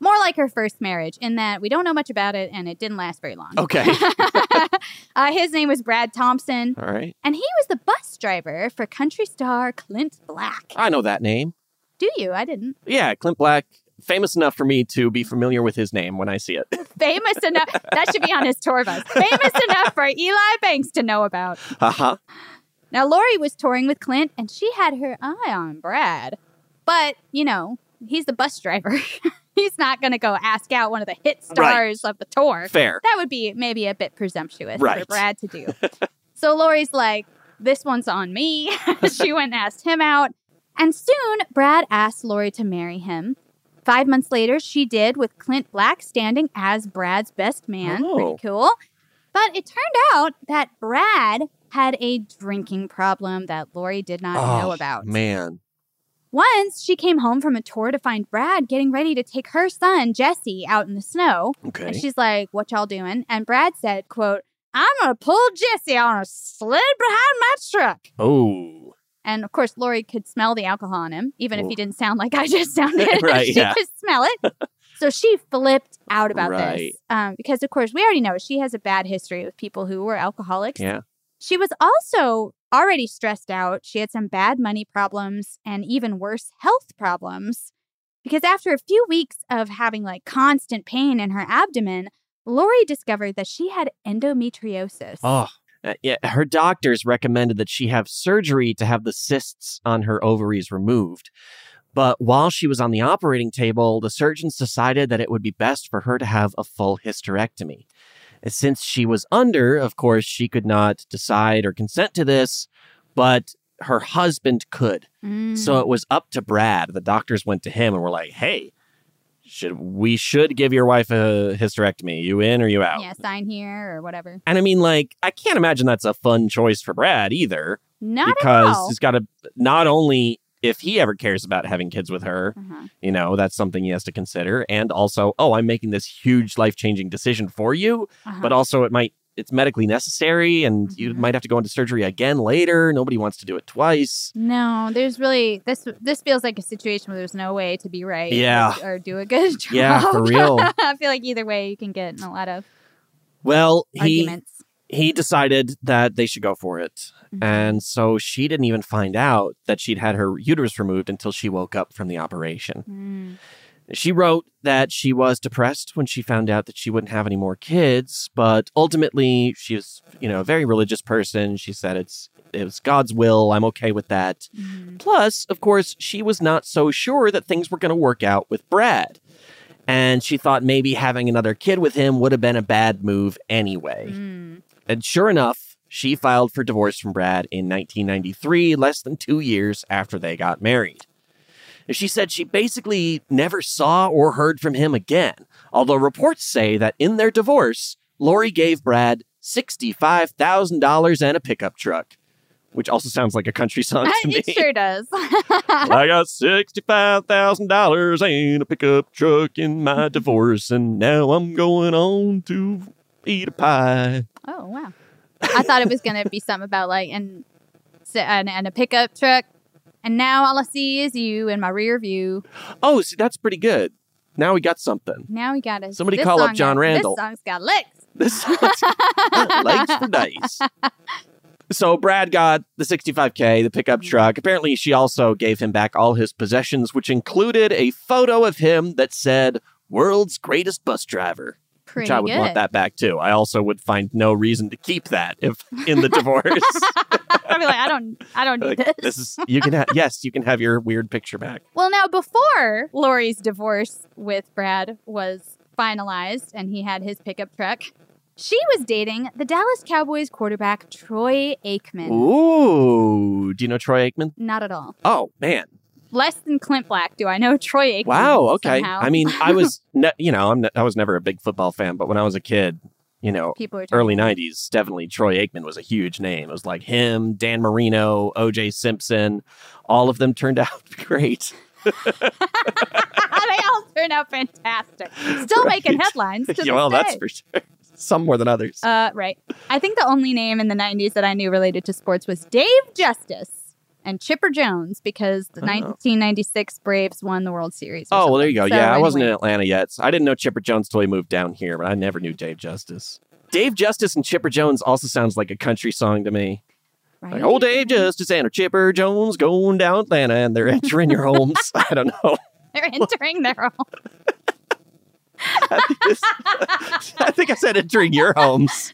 [SPEAKER 1] more like her first marriage in that we don't know much about it and it didn't last very long.
[SPEAKER 2] Okay. (laughs)
[SPEAKER 1] uh, his name was Brad Thompson,
[SPEAKER 2] All right.
[SPEAKER 1] and he was the bus driver for country star Clint Black.
[SPEAKER 2] I know that name.
[SPEAKER 1] Do you? I didn't.
[SPEAKER 2] Yeah, Clint Black, famous enough for me to be familiar with his name when I see it. (laughs)
[SPEAKER 1] Famous enough. that should be on his tour bus. Famous enough for Eli Banks to know about.
[SPEAKER 2] Uh huh.
[SPEAKER 1] Now, Lorrie was touring with Clint, and she had her eye on Brad. But, you know, he's the bus driver. (laughs) he's not going to go ask out one of the hit stars of the tour.
[SPEAKER 2] Fair.
[SPEAKER 1] That would be maybe a bit presumptuous for Brad to do. (laughs) so Lorrie's like, this one's on me. (laughs) she went and asked him out. And soon, Brad asked Lorrie to marry him. Five months later, she did, with Clint Black standing as Brad's best man.
[SPEAKER 2] Oh.
[SPEAKER 1] Pretty cool. But it turned out that Brad had a drinking problem that Lorrie did not know
[SPEAKER 2] Oh,
[SPEAKER 1] about.
[SPEAKER 2] Man.
[SPEAKER 1] Once she came home from a tour to find Brad getting ready to take her son, Jesse, out in the snow.
[SPEAKER 2] Okay.
[SPEAKER 1] And she's like, What y'all doing? And Brad said, quote, I'm gonna pull Jesse on a sled behind my truck.
[SPEAKER 2] Oh.
[SPEAKER 1] And of course, Lorrie could smell the alcohol on him, even if
[SPEAKER 2] Oh.
[SPEAKER 1] he didn't sound like I just (laughs) sounded. (laughs)
[SPEAKER 2] Right,
[SPEAKER 1] she
[SPEAKER 2] yeah.
[SPEAKER 1] could smell it. so she flipped out about
[SPEAKER 2] Right.
[SPEAKER 1] this. Um, because, of course, we already know she has a bad history with people who were alcoholics.
[SPEAKER 2] Yeah.
[SPEAKER 1] She was also already stressed out. She had some bad money problems and even worse health problems. Because after a few weeks of having like constant pain in her abdomen, Lorrie discovered that she had endometriosis.
[SPEAKER 2] Oh. Uh, yeah, her doctors recommended that she have surgery to have the cysts on her ovaries removed. But while she was on the operating table, the surgeons decided that it would be best for her to have a full hysterectomy. Since she was under, of course, she could not decide or consent to this, but her husband could.
[SPEAKER 1] Mm.
[SPEAKER 2] So it was up to Brad. The doctors went to him and were like, "Hey, should we should give your wife a hysterectomy? You in or you out?"
[SPEAKER 1] yeah, sign here or whatever.
[SPEAKER 2] And I mean, like, I can't imagine that's a fun choice for Brad either,
[SPEAKER 1] Not
[SPEAKER 2] because he's got to not only if he ever cares about having kids with her,
[SPEAKER 1] Uh-huh.
[SPEAKER 2] you know, that's something he has to consider, and also, oh, I'm making this huge life changing decision for you,
[SPEAKER 1] Uh-huh.
[SPEAKER 2] but also it might it's medically necessary and you
[SPEAKER 1] Mm-hmm.
[SPEAKER 2] might have to go into surgery again later. Nobody wants to do it twice.
[SPEAKER 1] No, there's really this. This feels like a situation where there's no way to be right. or-
[SPEAKER 2] Yeah.
[SPEAKER 1] or, do a good job.
[SPEAKER 2] Yeah, for real. (laughs)
[SPEAKER 1] I feel like either way you can get in a lot of
[SPEAKER 2] Well,
[SPEAKER 1] arguments.
[SPEAKER 2] he decided that they should go for it.
[SPEAKER 1] Mm-hmm.
[SPEAKER 2] And so she didn't even find out that she'd had her uterus removed until she woke up from the operation.
[SPEAKER 1] Mm.
[SPEAKER 2] She wrote that she was depressed when she found out that she wouldn't have any more kids, but ultimately she was, you know, a very religious person. She said it's it was God's will. I'm okay with that. Plus, of course, she was not so sure that things were going to work out with Brad. And she thought maybe having another kid with him would have been a bad move anyway. And sure enough, she filed for divorce from Brad in 1993, less than two years after they got married. She said she basically never saw or heard from him again, although reports say that in their divorce, Lorrie gave Brad $65,000 and a pickup truck, which also sounds like a country song to (laughs) me.
[SPEAKER 1] it sure does. (laughs)
[SPEAKER 2] I got $65,000 and a pickup truck in my divorce, and now I'm going on to eat a pie.
[SPEAKER 1] oh wow! I thought it was gonna be something about like and and, and a pickup truck, and now all I see is you in my rear view.
[SPEAKER 2] Oh, see, that's pretty good. Now we got something.
[SPEAKER 1] Now we got it.
[SPEAKER 2] Somebody call up Jon Randall. (laughs)
[SPEAKER 1] This song's got licks.
[SPEAKER 2] This legs for dice. (laughs) So Brad got the 65K, the pickup mm-hmm. truck. Apparently, she also gave him back all his possessions, which included a photo of him that said, World's greatest bus driver.
[SPEAKER 1] Pretty
[SPEAKER 2] which I would
[SPEAKER 1] good.
[SPEAKER 2] want that back too. I also would find no reason to keep that if in the divorce. (laughs)
[SPEAKER 1] I'd be like, I don't, I don't need
[SPEAKER 2] Like,
[SPEAKER 1] this.
[SPEAKER 2] this is you can have yes, you can have your weird picture back.
[SPEAKER 1] Well, now before Lorrie's divorce with Brad was finalized and he had his pickup truck, she was dating the Dallas Cowboys quarterback Troy Aikman.
[SPEAKER 2] Ooh, do you know Troy Aikman?
[SPEAKER 1] Not at all.
[SPEAKER 2] Oh man,
[SPEAKER 1] Less than Clint Black, do I know Troy Aikman?
[SPEAKER 2] Wow. Okay.
[SPEAKER 1] somehow.
[SPEAKER 2] I mean, I was, (laughs) ne- you know, I'm ne- I was never a big football fan, but when I was a kid, you know, early '90s, definitely Troy Aikman was a huge name. It was like him, Dan Marino, O.J. Simpson. All of them turned (laughs) out great. (laughs)
[SPEAKER 1] they all turned out fantastic. Still making headlines. To
[SPEAKER 2] yeah, well, that's for sure. Some more than others.
[SPEAKER 1] Uh, right. I think the only name in the 90s that I knew related to sports was Dave Justice and Chipper Jones because the 1996 Braves won the World Series.
[SPEAKER 2] oh, well, there you go.
[SPEAKER 1] So
[SPEAKER 2] yeah, I wasn't in. Atlanta yet. So I didn't know Chipper Jones till he moved down here, but I never knew Dave Justice. Dave Justice and Chipper Jones also sounds like a country song to me. Like, old Dave Justice and Chipper Jones going down Atlanta, and they're entering your homes. (laughs) I don't know. (laughs)
[SPEAKER 1] They're entering their own. (laughs)
[SPEAKER 2] I think I said entering your homes.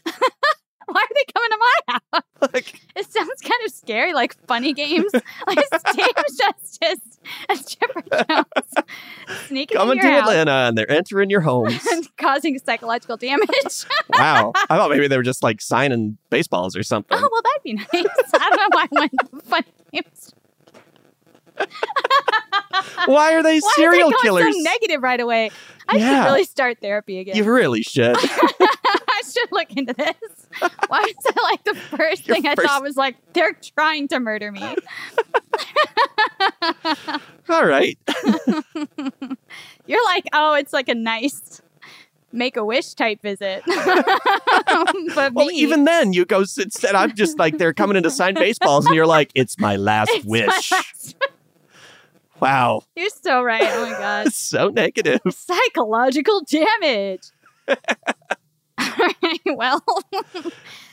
[SPEAKER 2] (laughs)
[SPEAKER 1] Why are they coming to my house? (laughs) Like, it sounds kind of scary, like funny games. (laughs) like Dave Justice and Chipper Jones sneaking
[SPEAKER 2] Coming to
[SPEAKER 1] your house
[SPEAKER 2] Atlanta, and they're entering your homes.
[SPEAKER 1] and causing psychological damage.
[SPEAKER 2] wow. I thought maybe they were just like signing baseballs or something.
[SPEAKER 1] oh well, that'd be nice. I don't know why I went funny games.
[SPEAKER 2] Why are they
[SPEAKER 1] Why
[SPEAKER 2] serial
[SPEAKER 1] it going
[SPEAKER 2] killers?
[SPEAKER 1] so negative right away? I
[SPEAKER 2] Yeah.
[SPEAKER 1] should really start therapy again.
[SPEAKER 2] You really should.
[SPEAKER 1] Should look into this. Why is that like the first
[SPEAKER 2] Your
[SPEAKER 1] thing I thought was like they're trying to murder me? (laughs)
[SPEAKER 2] All right. (laughs)
[SPEAKER 1] You're like, oh, it's like a nice make a wish type visit. (laughs) but
[SPEAKER 2] Well,
[SPEAKER 1] me,
[SPEAKER 2] even then, you go instead. I'm just like they're coming in to sign baseballs, and you're like, "It's my last
[SPEAKER 1] it's my
[SPEAKER 2] wish."
[SPEAKER 1] last-
[SPEAKER 2] Wow,
[SPEAKER 1] You're so right. Oh my god.
[SPEAKER 2] so negative.
[SPEAKER 1] Psychological damage. All right, (laughs) well,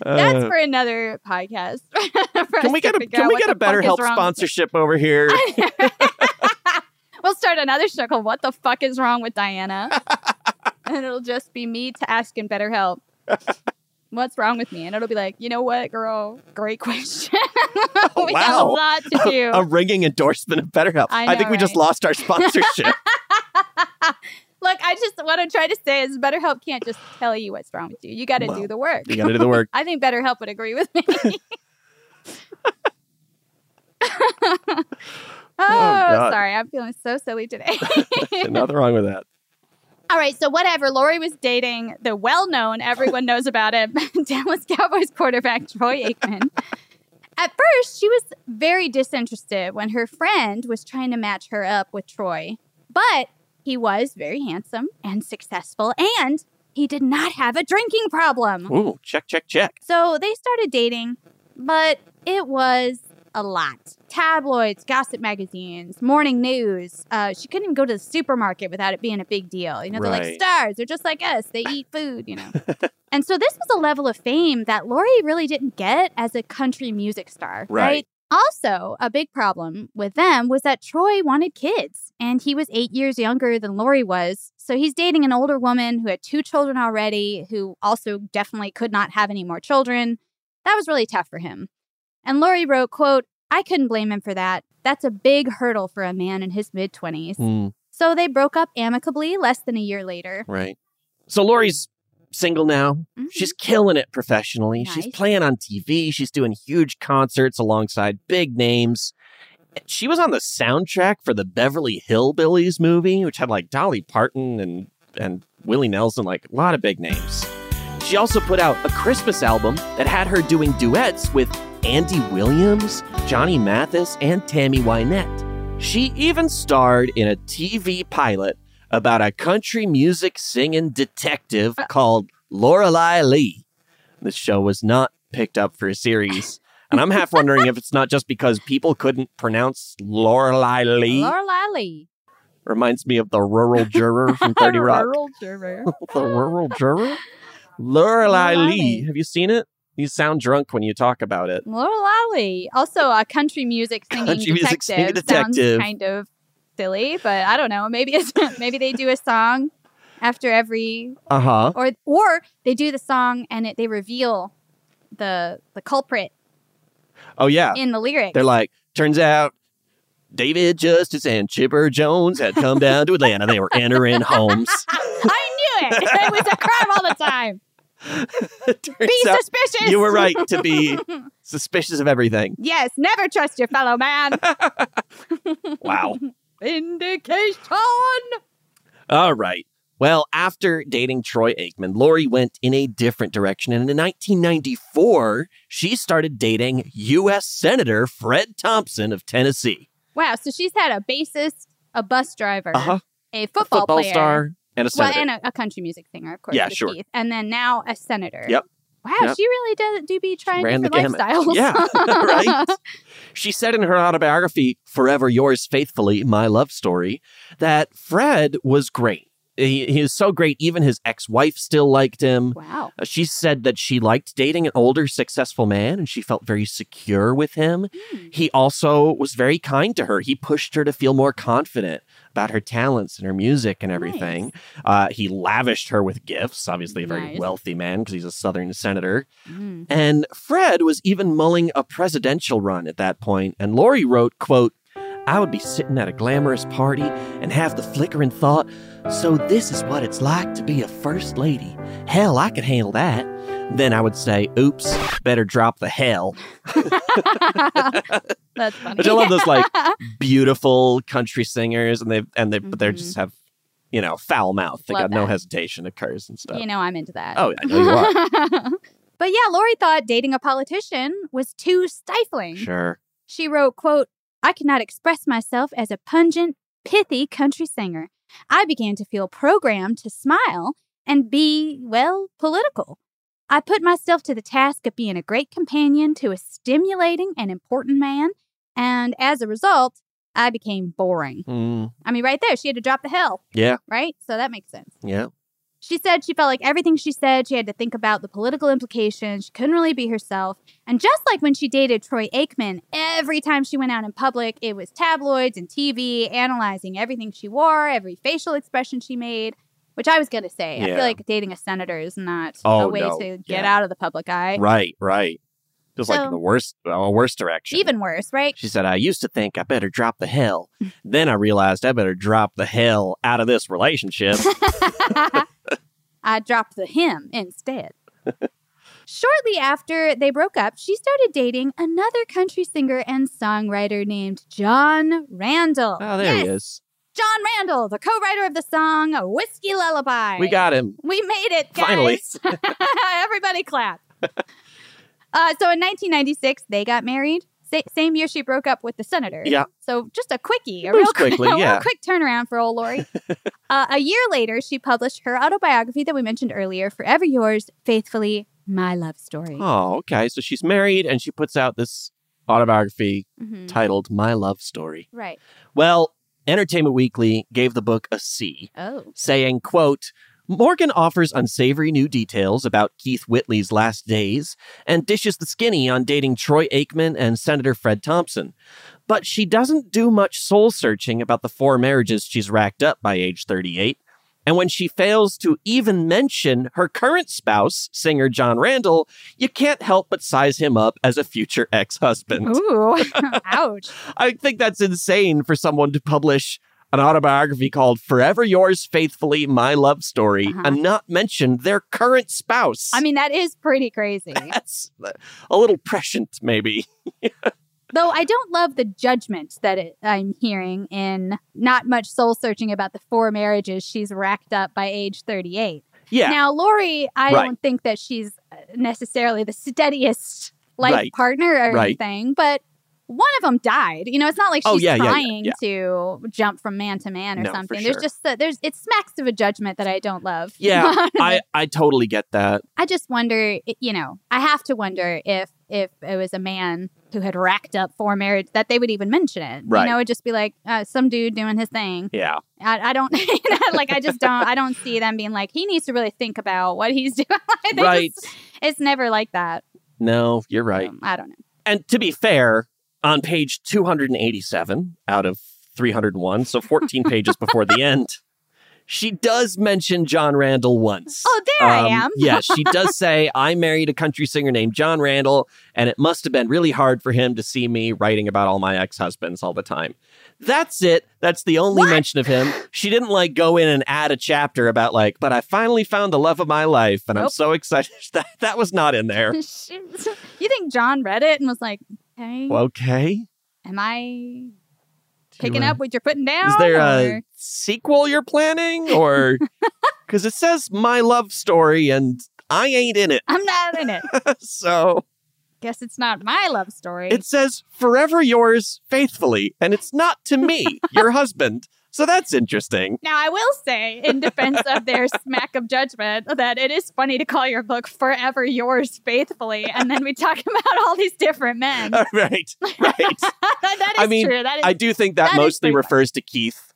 [SPEAKER 1] that's
[SPEAKER 2] Uh,
[SPEAKER 1] for another podcast. (laughs) For
[SPEAKER 2] can we get a can we get a better help sponsorship over here? (laughs)
[SPEAKER 1] We'll start another show called "What the Fuck Is Wrong with Diana," and it'll just be me to asking better help. What's wrong with me? And it'll be like, you know what, girl? Great question. we got a
[SPEAKER 2] wow.
[SPEAKER 1] lot to do.
[SPEAKER 2] a ringing endorsement of BetterHelp.
[SPEAKER 1] I
[SPEAKER 2] think
[SPEAKER 1] know,
[SPEAKER 2] we just lost our sponsorship.
[SPEAKER 1] Look, I just what I'm trying to say is BetterHelp can't just tell you what's wrong with you. You got to
[SPEAKER 2] Well,
[SPEAKER 1] do the work.
[SPEAKER 2] you got to do the work. (laughs)
[SPEAKER 1] I think BetterHelp would agree with me. (laughs) Oh, oh,
[SPEAKER 2] God.
[SPEAKER 1] sorry. I'm feeling so silly today. (laughs)
[SPEAKER 2] Nothing wrong with that.
[SPEAKER 1] All right, so whatever. Lorrie was dating the well-known, everyone knows about him, Dallas Cowboys quarterback Troy Aikman. At first, she was very disinterested when her friend was trying to match her up with Troy, but he was very handsome and successful, and he did not have a drinking problem.
[SPEAKER 2] Ooh, check, check, check.
[SPEAKER 1] So they started dating, but it was a lot. Tabloids, gossip magazines, morning news. Uh, she couldn't even go to the supermarket without it being a big deal. You know, they're like stars. They're just like us. They eat food, you know. (laughs) and so this was a level of fame that Lorrie really didn't get as a country music star,
[SPEAKER 2] Right.
[SPEAKER 1] right? Also, a big problem with them was that Troy wanted kids, and he was eight years younger than Lorrie was. So he's dating an older woman who had two children already, who also definitely could not have any more children. That was really tough for him. And Lorrie wrote, quote, I couldn't blame him for that. That's a big hurdle for a man in his mid 20s.
[SPEAKER 2] Hmm,
[SPEAKER 1] So they broke up amicably less than a year later.
[SPEAKER 2] right. So Lorrie's single now.
[SPEAKER 1] Mhm.
[SPEAKER 2] She's killing it professionally. She's playing on TV. She's doing huge concerts alongside big names. She was on the soundtrack for the Beverly Hillbillies movie, which had like Dolly Parton and and Willie Nelson, like a lot of big names. She also put out a Christmas album that had her doing duets with Andy Williams, Johnny Mathis, and Tammy Wynette. She even starred in a TV pilot about a country music singing detective called Lorelei Lee. The show was not picked up for a series. And I'm half wondering if it's not just because people couldn't pronounce Lorelei Lee.
[SPEAKER 1] Lorelei Lee.
[SPEAKER 2] Reminds me of the rural juror from (laughs) 30 Rock.
[SPEAKER 1] Rural juror. (laughs)
[SPEAKER 2] the rural juror? Lorelei Lee. Have you seen it? You sound drunk when you talk about it.
[SPEAKER 1] Lorelei Lee. Also, a country music singing
[SPEAKER 2] Country music
[SPEAKER 1] detective.
[SPEAKER 2] singing
[SPEAKER 1] Sounds
[SPEAKER 2] detective.
[SPEAKER 1] kind of silly, but I don't know. Maybe it's, (laughs) maybe they do a song after every,
[SPEAKER 2] Uh huh.
[SPEAKER 1] or or they do the song and it, they reveal the the culprit
[SPEAKER 2] Oh, yeah.
[SPEAKER 1] in the lyrics.
[SPEAKER 2] They're like, turns out David Justice and Chipper Jones had come down to Atlanta. They were entering homes. (laughs)
[SPEAKER 1] I knew it. It was a crime all the time. (laughs) Be suspicious.
[SPEAKER 2] You were right to be suspicious of everything.
[SPEAKER 1] Yes, never trust your fellow man.
[SPEAKER 2] Wow.
[SPEAKER 1] Vindication.
[SPEAKER 2] All right. Well, after dating Troy Aikman, Lorrie went in a different direction. And in 1994, she started dating U.S. Senator Fred Thompson of Tennessee.
[SPEAKER 1] Wow, so she's had a bassist, a bus driver,
[SPEAKER 2] Uh huh.
[SPEAKER 1] a
[SPEAKER 2] A
[SPEAKER 1] football,
[SPEAKER 2] football
[SPEAKER 1] player,
[SPEAKER 2] star and a
[SPEAKER 1] well, and a, a country music singer, of course.
[SPEAKER 2] Yeah, sure.
[SPEAKER 1] Keith, and then now a senator.
[SPEAKER 2] Yep.
[SPEAKER 1] Wow,
[SPEAKER 2] Yep.
[SPEAKER 1] she really does do be trying
[SPEAKER 2] ran
[SPEAKER 1] different lifestyles.
[SPEAKER 2] Yeah, (laughs) right? (laughs) She said in her autobiography, Forever Yours Faithfully, My Love Story, that Fred was great. He, he is so great, even his ex wife still liked him.
[SPEAKER 1] Wow.
[SPEAKER 2] Uh, She said that she liked dating an older, successful man and she felt very secure with him.
[SPEAKER 1] Hmm.
[SPEAKER 2] He also was very kind to her. He pushed her to feel more confident about her talents and her music and everything. Uh, he lavished her with gifts, obviously, a very
[SPEAKER 1] Nice.
[SPEAKER 2] wealthy man because he's a Southern senator.
[SPEAKER 1] Mm.
[SPEAKER 2] And Fred was even mulling a presidential run at that point. point, and Lorrie wrote, quote, I would be sitting at a glamorous party and have the flickering thought, so this is what it's like to be a first lady. Hell, I could handle that. Then I would say, oops, better drop the hell. (laughs)
[SPEAKER 1] That's funny.
[SPEAKER 2] Which I love those like (laughs) beautiful country singers and they and they but they just mm-hmm. have, you know, foul mouth. They
[SPEAKER 1] Love
[SPEAKER 2] got no hesitation occurs and stuff.
[SPEAKER 1] you know, I'm into that.
[SPEAKER 2] Oh, I know you are. (laughs)
[SPEAKER 1] but yeah, Lorrie thought dating a politician was too stifling.
[SPEAKER 2] Sure.
[SPEAKER 1] She wrote, quote, I could not express myself as a pungent, pithy country singer. I began to feel programmed to smile and be, well, political. I put myself to the task of being a great companion to a stimulating and important man, and as a result, I became boring.
[SPEAKER 2] Mm,
[SPEAKER 1] I mean, right there, she had to drop the hell,
[SPEAKER 2] yeah.
[SPEAKER 1] right? So that makes sense.
[SPEAKER 2] Yeah.
[SPEAKER 1] She said she felt like everything she said, she had to think about the political implications. She couldn't really be herself. And just like when she dated Troy Aikman, every time she went out in public, it was tabloids and TV analyzing everything she wore, every facial expression she made, which I was going to say. I feel like dating a senator is not
[SPEAKER 2] Oh,
[SPEAKER 1] a way
[SPEAKER 2] no.
[SPEAKER 1] to get
[SPEAKER 2] Yeah.
[SPEAKER 1] out of the public eye.
[SPEAKER 2] Right, right. Feels like
[SPEAKER 1] So-
[SPEAKER 2] the worst, uh, worst direction.
[SPEAKER 1] Even worse, right?
[SPEAKER 2] She said, I used to think I better drop the hell. (laughs) then I realized I better drop the hell out of this relationship. (laughs)
[SPEAKER 1] I dropped the him instead. Shortly after they broke up, she started dating another country singer and songwriter named Jon Randall.
[SPEAKER 2] oh, there he is.
[SPEAKER 1] Jon Randall, the co-writer of the song "Whiskey Lullaby."
[SPEAKER 2] We got him.
[SPEAKER 1] We made it, guys.
[SPEAKER 2] Finally. (laughs) (laughs)
[SPEAKER 1] Everybody clap. uh, so in 1996, they got married. Sa- same year she broke up with the senator.
[SPEAKER 2] Yeah.
[SPEAKER 1] So just a quickie, a
[SPEAKER 2] Moves
[SPEAKER 1] real quick,
[SPEAKER 2] quickly, (laughs)
[SPEAKER 1] a real
[SPEAKER 2] yeah.
[SPEAKER 1] quick turnaround for old Lorrie. (laughs) uh, a year later, she published her autobiography that we mentioned earlier, "Forever Yours, Faithfully, My Love Story."
[SPEAKER 2] Oh, okay. So she's married and she puts out this autobiography
[SPEAKER 1] Mhm.
[SPEAKER 2] titled My Love Story.
[SPEAKER 1] Right.
[SPEAKER 2] Well, Entertainment Weekly gave the book a C,
[SPEAKER 1] Oh.
[SPEAKER 2] saying, quote, Morgan offers unsavory new details about Keith Whitley's last days and dishes the skinny on dating Troy Aikman and Senator Fred Thompson. But she doesn't do much soul searching about the four marriages she's racked up by age 38. And when she fails to even mention her current spouse, singer Jon Randall, you can't help but size him up as a future ex husband.
[SPEAKER 1] Ooh. (laughs) (laughs) Ouch.
[SPEAKER 2] I think that's insane for someone to publish an autobiography called Forever Yours Faithfully My Love Story
[SPEAKER 1] Uh-huh.
[SPEAKER 2] and not mention their current spouse.
[SPEAKER 1] I mean, that is pretty crazy. (laughs)
[SPEAKER 2] that's a little prescient, maybe. (laughs)
[SPEAKER 1] Though I don't love the judgment that it, I'm hearing in not much soul searching about the four marriages she's racked up by age 38.
[SPEAKER 2] Yeah.
[SPEAKER 1] Now, Lorrie, I
[SPEAKER 2] Right.
[SPEAKER 1] don't think that she's uh, necessarily the steadiest life
[SPEAKER 2] Right.
[SPEAKER 1] partner or
[SPEAKER 2] Right.
[SPEAKER 1] anything, but one of them died. You know, it's not like she's
[SPEAKER 2] Oh, yeah, yeah, yeah,
[SPEAKER 1] trying
[SPEAKER 2] yeah.
[SPEAKER 1] to jump from man to man or
[SPEAKER 2] No,
[SPEAKER 1] something. There's just uh, there's it smacks of a judgment that I don't love.
[SPEAKER 2] Yeah, I, I totally get that.
[SPEAKER 1] I just wonder, you know, I have to wonder if if it was a man who had racked up four marriages that they would even mention it.
[SPEAKER 2] Right.
[SPEAKER 1] You know, it'd just be like uh, some dude doing his thing.
[SPEAKER 2] Yeah.
[SPEAKER 1] I, I don't (laughs) you know, like. I just don't. I don't see them being like he needs to really think about what he's (laughs) doing.
[SPEAKER 2] Right.
[SPEAKER 1] just- it's never like that.
[SPEAKER 2] No, you're right.
[SPEAKER 1] I don't know.
[SPEAKER 2] And to be fair, on page 287 out of 301, so 14 (laughs) pages before the end, she does mention Jon Randall once.
[SPEAKER 1] Oh, there I
[SPEAKER 2] Um,
[SPEAKER 1] am.
[SPEAKER 2] yes, she (laughs) does say, I married a country singer named Jon Randall, and it must have been really hard for him to see me writing about all my ex husbands all the time. That's it. That's the only mention of him. She didn't like go in and add a chapter about, like, but I finally found the love of my life, and I'm so excited. (laughs) That, that was not in there.
[SPEAKER 1] you think Jon read it and was like, "Okay,
[SPEAKER 2] Okay.
[SPEAKER 1] am I picking up what you're putting down?"
[SPEAKER 2] Is there a sequel you're planning? Or (laughs) because it says my love story and I ain't in it.
[SPEAKER 1] I'm not in it. (laughs)
[SPEAKER 2] so
[SPEAKER 1] Guess it's not my love story.
[SPEAKER 2] it says forever yours faithfully, and it's not to me, your husband. So that's interesting.
[SPEAKER 1] Now, I will say, in defense of their (laughs) smack of judgment, that it is funny to call your book Forever Yours Faithfully, and then we talk (laughs) about all these different men.
[SPEAKER 2] Uh, right, right. (laughs)
[SPEAKER 1] that is
[SPEAKER 2] I mean,
[SPEAKER 1] true. That is,
[SPEAKER 2] I do think that,
[SPEAKER 1] that
[SPEAKER 2] mostly refers to Keith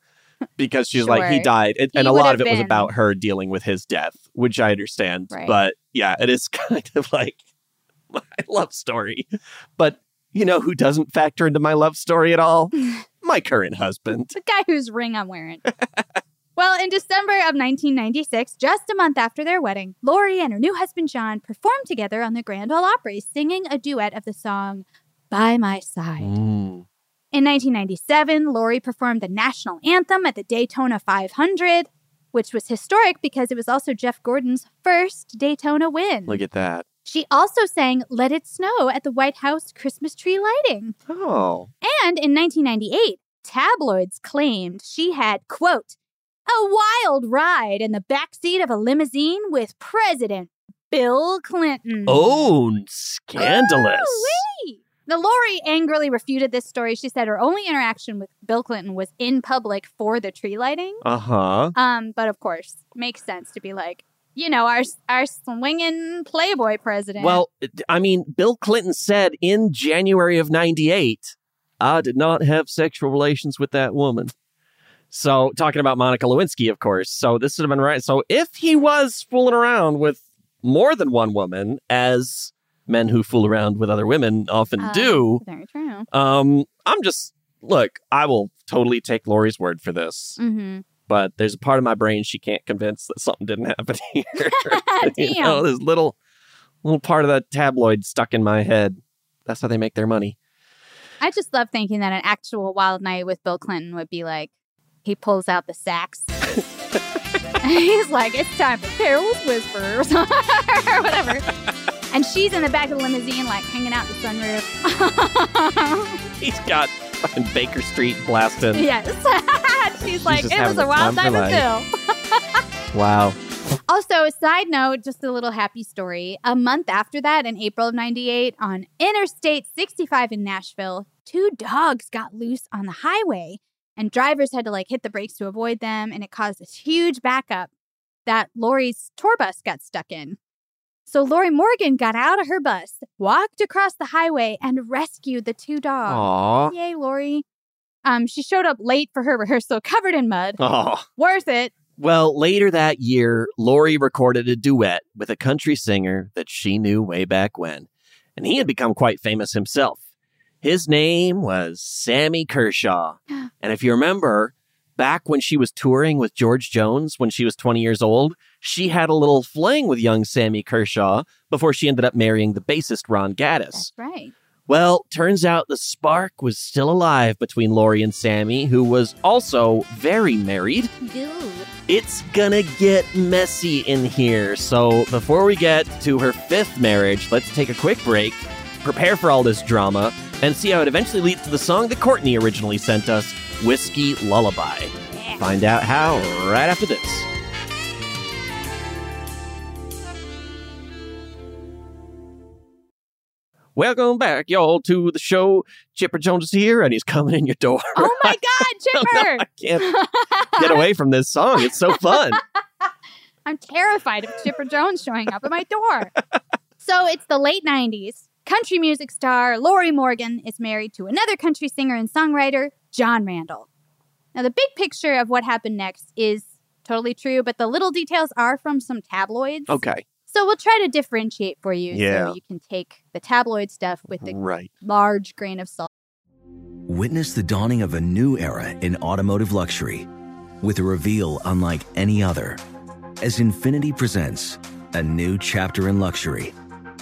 [SPEAKER 2] because she's like, he died. It,
[SPEAKER 1] He
[SPEAKER 2] and a lot of it was about her dealing with his death, which I understand.
[SPEAKER 1] Right.
[SPEAKER 2] But yeah, it is kind of like my love story. But you know who doesn't factor into my love story at all? My current husband.
[SPEAKER 1] the guy whose ring I'm wearing. (laughs) well, in December of 1996, just a month after their wedding, Lorrie and her new husband Jon performed together on the Grand Ole Opry, singing a duet of the song By My Side.
[SPEAKER 2] Mm.
[SPEAKER 1] In 1997, Lorrie performed the national anthem at the Daytona 500, which was historic because it was also Jeff Gordon's first Daytona win.
[SPEAKER 2] Look at that.
[SPEAKER 1] She also sang Let It Snow at the White House Christmas tree lighting.
[SPEAKER 2] Oh.
[SPEAKER 1] And in 1998, tabloids claimed she had, quote, a wild ride in the backseat of a limousine with President Bill Clinton.
[SPEAKER 2] Oh, scandalous.
[SPEAKER 1] Ooh-wee. Now, Lorrie angrily refuted this story. She said her only interaction with Bill Clinton was in public for the tree lighting.
[SPEAKER 2] Uh huh.
[SPEAKER 1] Um, but of course, makes sense to be like, you know, our our swinging Playboy president.
[SPEAKER 2] Well, I mean, Bill Clinton said in January of 98, I did not have sexual relations with that woman. So, talking about Monica Lewinsky, of course. So, this would have been right. So, if he was fooling around with more than one woman, as men who fool around with other women often
[SPEAKER 1] Uh,
[SPEAKER 2] do,
[SPEAKER 1] very true.
[SPEAKER 2] um, I'm just, look, I will totally take Lorrie's word for this.
[SPEAKER 1] Mm-hmm.
[SPEAKER 2] But there's a part of my brain she can't convince that something didn't happen (laughs) here. (laughs) you know, there's little little part of that tabloid stuck in my head. That's how they make their money.
[SPEAKER 1] I just love thinking that an actual wild night with Bill Clinton would be like he pulls out the sax. (laughs) (laughs) He's like, it's time for Careless Whispers (laughs) or whatever. And she's in the back of the limousine, like hanging out the sunroof.
[SPEAKER 2] He's got fucking Baker Street blasting.
[SPEAKER 1] yes. she's like, it was a wild
[SPEAKER 2] time
[SPEAKER 1] night with Bill.
[SPEAKER 2] Wow.
[SPEAKER 1] Also, a side note, just a little happy story. A month after that, in April of 98, on Interstate 65 in Nashville, two dogs got loose on the highway and drivers had to like hit the brakes to avoid them. And it caused this huge backup that Lorrie's tour bus got stuck in. So Lorrie Morgan got out of her bus, walked across the highway, and rescued the two dogs.
[SPEAKER 2] Aw.
[SPEAKER 1] Yay, Lorrie. Um, she showed up late for her (laughs) rehearsal, covered in mud.
[SPEAKER 2] Oh.
[SPEAKER 1] Worth it.
[SPEAKER 2] Well, later that year, Lorrie recorded a duet with a country singer that she knew way back when, and he had become quite famous himself. His name was Sammy Kershaw. (gasps) and if you remember, back when she was touring with George Jones when she was 20 years old, she had a little fling with young Sammy Kershaw before she ended up marrying the bassist Ron Gaddis.
[SPEAKER 1] That's right.
[SPEAKER 2] Well, turns out the spark was still alive between Lorrie and Sammy, who was also very married. It's gonna get messy in here. So, before we get to her fifth marriage, let's take a quick break, prepare for all this drama, and see how it eventually leads to the song that Courtney originally sent us Whiskey Lullaby. Find out how right after this. Welcome back, y'all, to the show. Chipper Jones is here, and he's coming in your door.
[SPEAKER 1] Oh my (laughs) God, Chipper!
[SPEAKER 2] I can't get away from this song. It's so fun. (laughs)
[SPEAKER 1] I'm terrified of Chipper Jones showing up at my door. so it's the late 90s. Country music star Lorrie Morgan is married to another country singer and songwriter, Jon Randall. Now, the big picture of what happened next is totally true, but the little details are from some tabloids.
[SPEAKER 2] Okay.
[SPEAKER 1] So we'll try to differentiate for you
[SPEAKER 4] Yeah.
[SPEAKER 1] so you can take the tabloid stuff with a
[SPEAKER 4] Right.
[SPEAKER 1] large grain of salt.
[SPEAKER 4] Witness the dawning of a new era in automotive luxury with a reveal unlike any other as Infiniti presents a new chapter in luxury,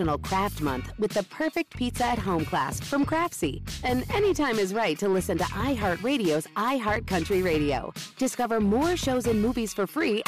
[SPEAKER 5] National Craft Month with the perfect pizza at home class from Craftsy. And anytime is right to listen to iHeartRadio's iHeart Country Radio. Discover more shows and movies for free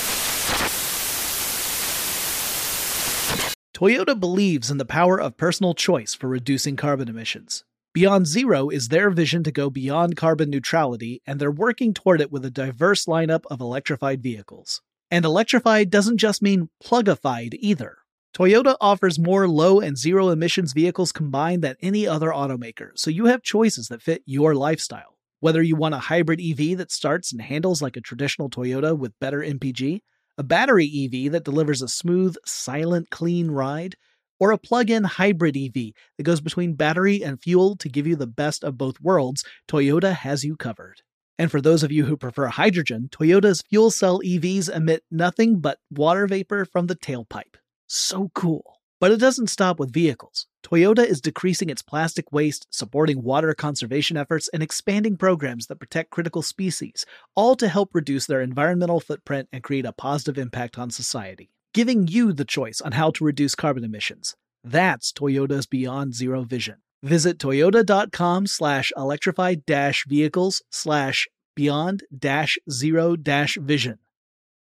[SPEAKER 6] Toyota believes in the power of personal choice for reducing carbon emissions. Beyond Zero is their vision to go beyond carbon neutrality, and they're working toward it with a diverse lineup of electrified vehicles. And electrified doesn't just mean plugified either. Toyota offers more low and zero emissions vehicles combined than any other automaker, so you have choices that fit your lifestyle. Whether you want a hybrid EV that starts and handles like a traditional Toyota with better MPG, a battery EV that delivers a smooth, silent, clean ride, or a plug in hybrid EV that goes between battery and fuel to give you the best of both worlds, Toyota has you covered. And for those of you who prefer hydrogen, Toyota's fuel cell EVs emit nothing but water vapor from the tailpipe. So cool. But it doesn't stop with vehicles. Toyota is decreasing its plastic waste, supporting water conservation efforts, and expanding programs that protect critical species, all to help reduce their environmental footprint and create a positive impact on society, giving you the choice on how to reduce carbon emissions. That's Toyota's Beyond Zero vision. Visit toyota.com slash electrified dash vehicles slash beyond dash zero dash vision.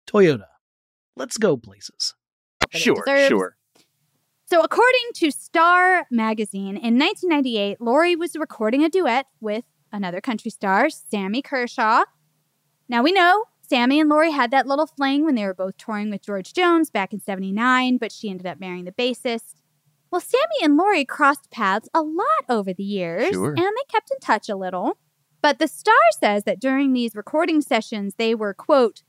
[SPEAKER 6] Toyota. Let's go places.
[SPEAKER 2] Sure,
[SPEAKER 1] deserves.
[SPEAKER 2] sure.
[SPEAKER 1] So, according to Star magazine, in 1998, Lorrie was recording a duet with another country star, Sammy Kershaw. Now, we know Sammy and Lorrie had that little fling when they were both touring with George Jones back in 79, but she ended up marrying the bassist. Well, Sammy and Lorrie crossed paths a lot over the years,
[SPEAKER 2] Sure.
[SPEAKER 1] and they kept in touch a little. But the star says that during these recording sessions, they were, quote,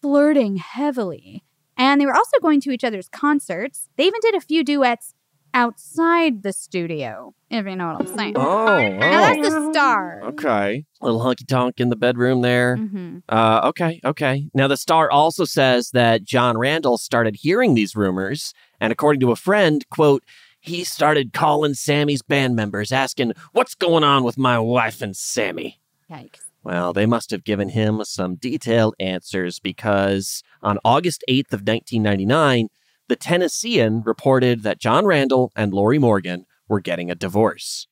[SPEAKER 1] flirting heavily. And they were also going to each other's concerts. They even did a few duets outside the studio, if you know what I'm saying.
[SPEAKER 2] Oh,
[SPEAKER 1] Now that's
[SPEAKER 2] oh.
[SPEAKER 1] the star.
[SPEAKER 2] Okay. little honky tonk in the bedroom there.
[SPEAKER 1] hmm
[SPEAKER 2] Uh, okay, okay. Now, the star also says that Jon Randall started hearing these rumors, and according to a friend, quote, he started calling Sammy's band members asking, What's going on with my wife and Sammy?
[SPEAKER 1] Yikes.
[SPEAKER 2] Well, they must have given him some detailed answers because on August 8th of 1999, the Tennessean reported that Jon Randall and Lorrie Morgan were getting a divorce.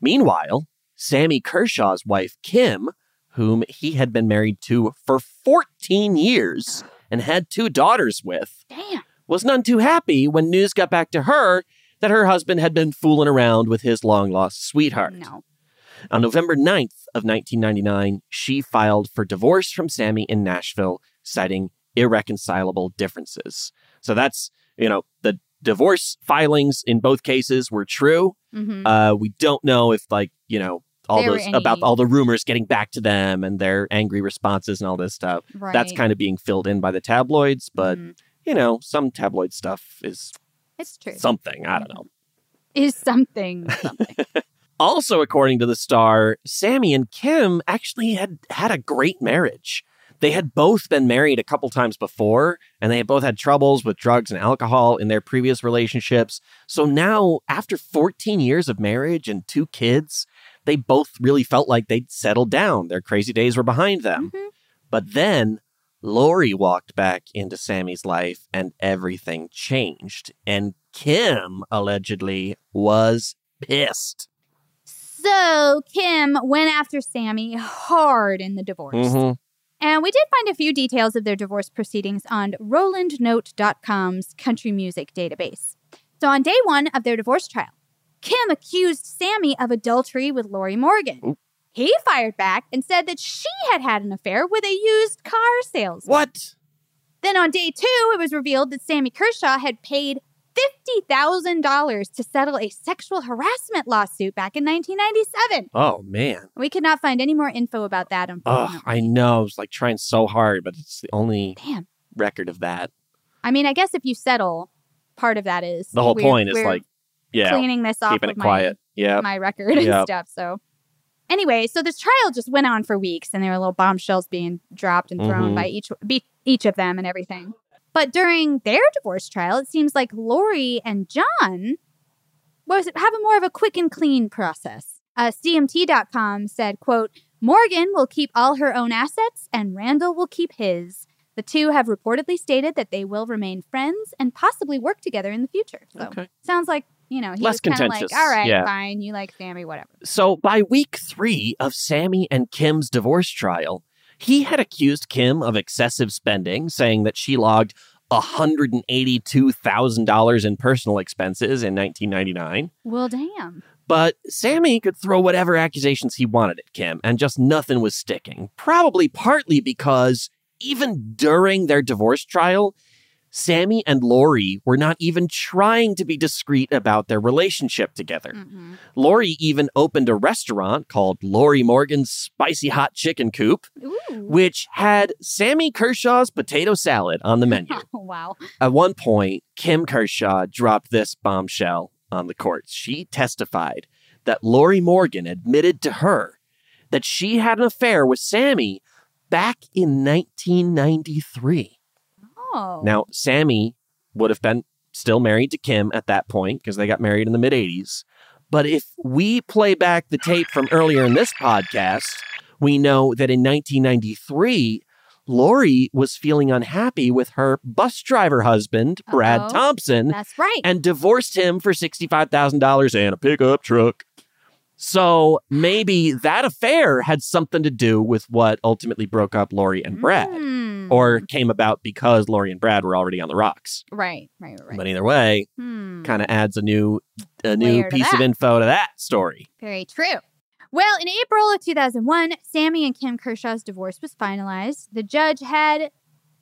[SPEAKER 2] Meanwhile, Sammy Kershaw's wife, Kim, whom he had been married to for 14 years and had two daughters with,
[SPEAKER 1] Damn.
[SPEAKER 2] was none too happy when news got back to her that her husband had been fooling around with his long lost sweetheart.
[SPEAKER 1] No.
[SPEAKER 2] On November 9th of 1999, she filed for divorce from Sammy in Nashville, citing irreconcilable differences. So that's, you know, the divorce filings in both cases were true.
[SPEAKER 1] hmm
[SPEAKER 2] Uh, we don't know if, like, you know, all
[SPEAKER 1] There
[SPEAKER 2] those about all the rumors getting back to them and their angry responses and all this stuff.
[SPEAKER 1] right.
[SPEAKER 2] That's kind of being filled in by the tabloids, but
[SPEAKER 1] Mhm.
[SPEAKER 2] you know, some tabloid stuff is
[SPEAKER 1] It's true.
[SPEAKER 2] something. I don't know.
[SPEAKER 1] Is something something. (laughs)
[SPEAKER 2] Also, according to the star, Sammy and Kim actually had had a great marriage. They had both been married a couple times before, and they had both had troubles with drugs and alcohol in their previous relationships. So now, after 14 years of marriage and two kids, they both really felt like they'd settled down. Their crazy days were behind them.
[SPEAKER 1] Mhm.
[SPEAKER 2] But then Lorrie walked back into Sammy's life and everything changed. And Kim allegedly was pissed.
[SPEAKER 1] So Kim went after Sammy hard in the divorce.
[SPEAKER 2] Mhm.
[SPEAKER 1] And we did find a few details of their divorce proceedings on RolandNote.com's country music database. So on day one of their divorce trial, Kim accused Sammy of adultery with Lorrie Morgan.
[SPEAKER 2] Oop.
[SPEAKER 1] He fired back and said that she had had an affair with a used car salesman.
[SPEAKER 2] What?
[SPEAKER 1] Then on day two, it was revealed that Sammy Kershaw had paid $50,000 to settle a sexual harassment lawsuit back in 1997.
[SPEAKER 2] Oh, man.
[SPEAKER 1] We could not find any more info about that,
[SPEAKER 2] Oh. I know. I was like trying so hard, but it's the only
[SPEAKER 1] Damn.
[SPEAKER 2] record of that.
[SPEAKER 1] I mean, I guess if you settle, part of that is
[SPEAKER 2] The whole point is like, yeah,
[SPEAKER 1] cleaning this off
[SPEAKER 2] keeping it quiet.
[SPEAKER 1] my,
[SPEAKER 2] Yeah.
[SPEAKER 1] my record and stuff. So anyway, so this trial just went on for weeks, and there were little bombshells being dropped and thrown
[SPEAKER 2] Mhm.
[SPEAKER 1] by each be, each of them and everything. But during their divorce trial, it seems like Lorrie and Jon was having more of a quick and clean process. Uh, CMT.com said, "quote Morgan will keep all her own assets, and Randall will keep his." The two have reportedly stated that they will remain friends and possibly work together in the future. So
[SPEAKER 2] Okay.
[SPEAKER 1] sounds like you know he
[SPEAKER 2] Less
[SPEAKER 1] was kind of like, "All right,
[SPEAKER 2] yeah.
[SPEAKER 1] fine, you like Sammy, whatever."
[SPEAKER 2] So by week three of Sammy and Kim's divorce trial, he had accused Kim of excessive spending, saying that she logged $182,000 in personal expenses in 1999.
[SPEAKER 1] Well, damn.
[SPEAKER 2] But Sammy could throw whatever accusations he wanted at Kim, and just nothing was sticking. Probably partly because even during their divorce trial, Sammy and Lorrie were not even trying to be discreet about their relationship together.
[SPEAKER 1] Mhm.
[SPEAKER 2] Lorrie even opened a restaurant called Lorrie Morgan's Spicy Hot Chicken Coop,
[SPEAKER 1] Ooh.
[SPEAKER 2] which had Sammy Kershaw's potato salad on the menu. (laughs)
[SPEAKER 1] wow.
[SPEAKER 2] At one point, Kim Kershaw dropped this bombshell on the courts. She testified that Lorrie Morgan admitted to her that she had an affair with Sammy back in 1993.
[SPEAKER 1] Oh.
[SPEAKER 2] Now, Sammy would have been still married to Kim at that point because they got married in the mid 80s. But if we play back the tape from earlier in this podcast, we know that in 1993, Lorrie was feeling unhappy with her bus driver husband, Brad
[SPEAKER 1] Uh-oh.
[SPEAKER 2] Thompson,
[SPEAKER 1] That's right.
[SPEAKER 2] and divorced him for $65,000 and a pickup truck. So maybe that affair had something to do with what ultimately broke up Lorrie and Brad,
[SPEAKER 1] Hmm.
[SPEAKER 2] or came about because Lorrie and Brad were already on the rocks.
[SPEAKER 1] right, right, right.
[SPEAKER 2] But either way,
[SPEAKER 1] Hmm.
[SPEAKER 2] kind of adds a new a new
[SPEAKER 1] Layer
[SPEAKER 2] piece of info to that story.
[SPEAKER 1] Very true. Well, in April of 2001, Sammy and Kim Kershaw's divorce was finalized. The judge had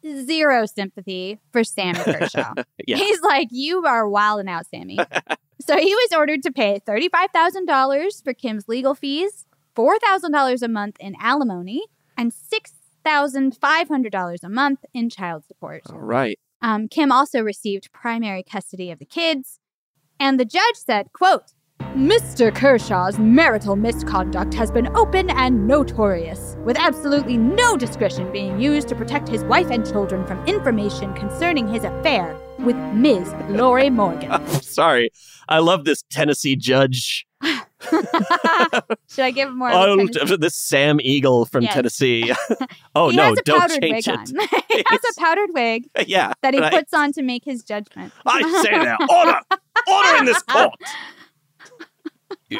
[SPEAKER 1] zero sympathy for Sammy (laughs) Kershaw.
[SPEAKER 2] Yeah.
[SPEAKER 1] He's like, You are wilding out, Sammy. (laughs) so he was ordered to pay $35,000 for Kim's legal fees, $4,000 a month in alimony, and $6,500 a month in child support.
[SPEAKER 2] All right.
[SPEAKER 1] Um, Kim also received primary custody of the kids, and the judge said, quote, Mr. Kershaw's marital misconduct has been open and notorious, with absolutely no discretion being used to protect his wife and children from information concerning his affair with Ms. Lorrie Morgan. (laughs)
[SPEAKER 2] Sorry. I love this Tennessee judge. (laughs)
[SPEAKER 1] Should I give more?
[SPEAKER 2] Oh, (laughs) this Sam Eagle from
[SPEAKER 1] Yes.
[SPEAKER 2] Tennessee. oh
[SPEAKER 1] he
[SPEAKER 2] no,
[SPEAKER 1] has a
[SPEAKER 2] don't change
[SPEAKER 1] wig
[SPEAKER 2] it.
[SPEAKER 1] on. he has a powdered wig
[SPEAKER 2] yeah.
[SPEAKER 1] that he puts on to make his judgment.
[SPEAKER 2] I say there, order, order in this court.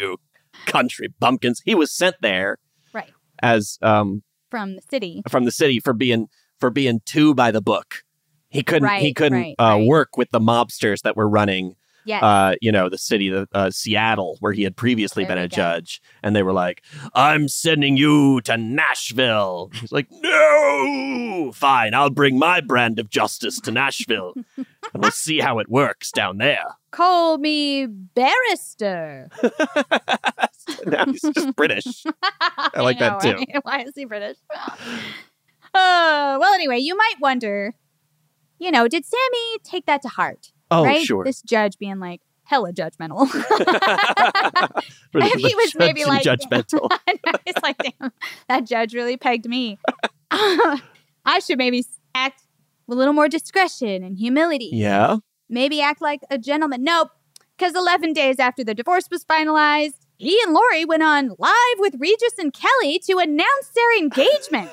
[SPEAKER 2] You country bumpkins. He was sent there
[SPEAKER 1] Right.
[SPEAKER 2] as um
[SPEAKER 1] From the city.
[SPEAKER 2] from the city for being for being too by the book. He couldn't he couldn't
[SPEAKER 1] right,
[SPEAKER 2] uh,
[SPEAKER 1] right.
[SPEAKER 2] work with the mobsters that were running
[SPEAKER 1] Yes.
[SPEAKER 2] uh, you know, the city, the uh, Seattle, where he had previously
[SPEAKER 1] There
[SPEAKER 2] been a
[SPEAKER 1] go.
[SPEAKER 2] judge, and they were like, "I'm sending you to Nashville." He's like, "No, fine, I'll bring my brand of justice to Nashville, and we'll see how it works down there."
[SPEAKER 1] Call me barrister. (laughs)
[SPEAKER 2] now he's just British. I like that (laughs)
[SPEAKER 1] know,
[SPEAKER 2] too.
[SPEAKER 1] right? (laughs) Why is he British? Uh, well, anyway, you might wonder, you know, did Sammy take that to heart?
[SPEAKER 2] Oh,
[SPEAKER 1] right?
[SPEAKER 2] sure.
[SPEAKER 1] This judge being like hella judgmental. (laughs) (laughs) If he was maybe like
[SPEAKER 2] judgmental. (laughs)
[SPEAKER 1] I know, He's like, damn, that judge really pegged me. I should maybe act with a little more discretion and humility.
[SPEAKER 2] yeah.
[SPEAKER 1] Maybe act like a gentleman. Nope. Because 11 days after the divorce was finalized, he and Lorrie went on live with Regis and Kelly to announce their engagement.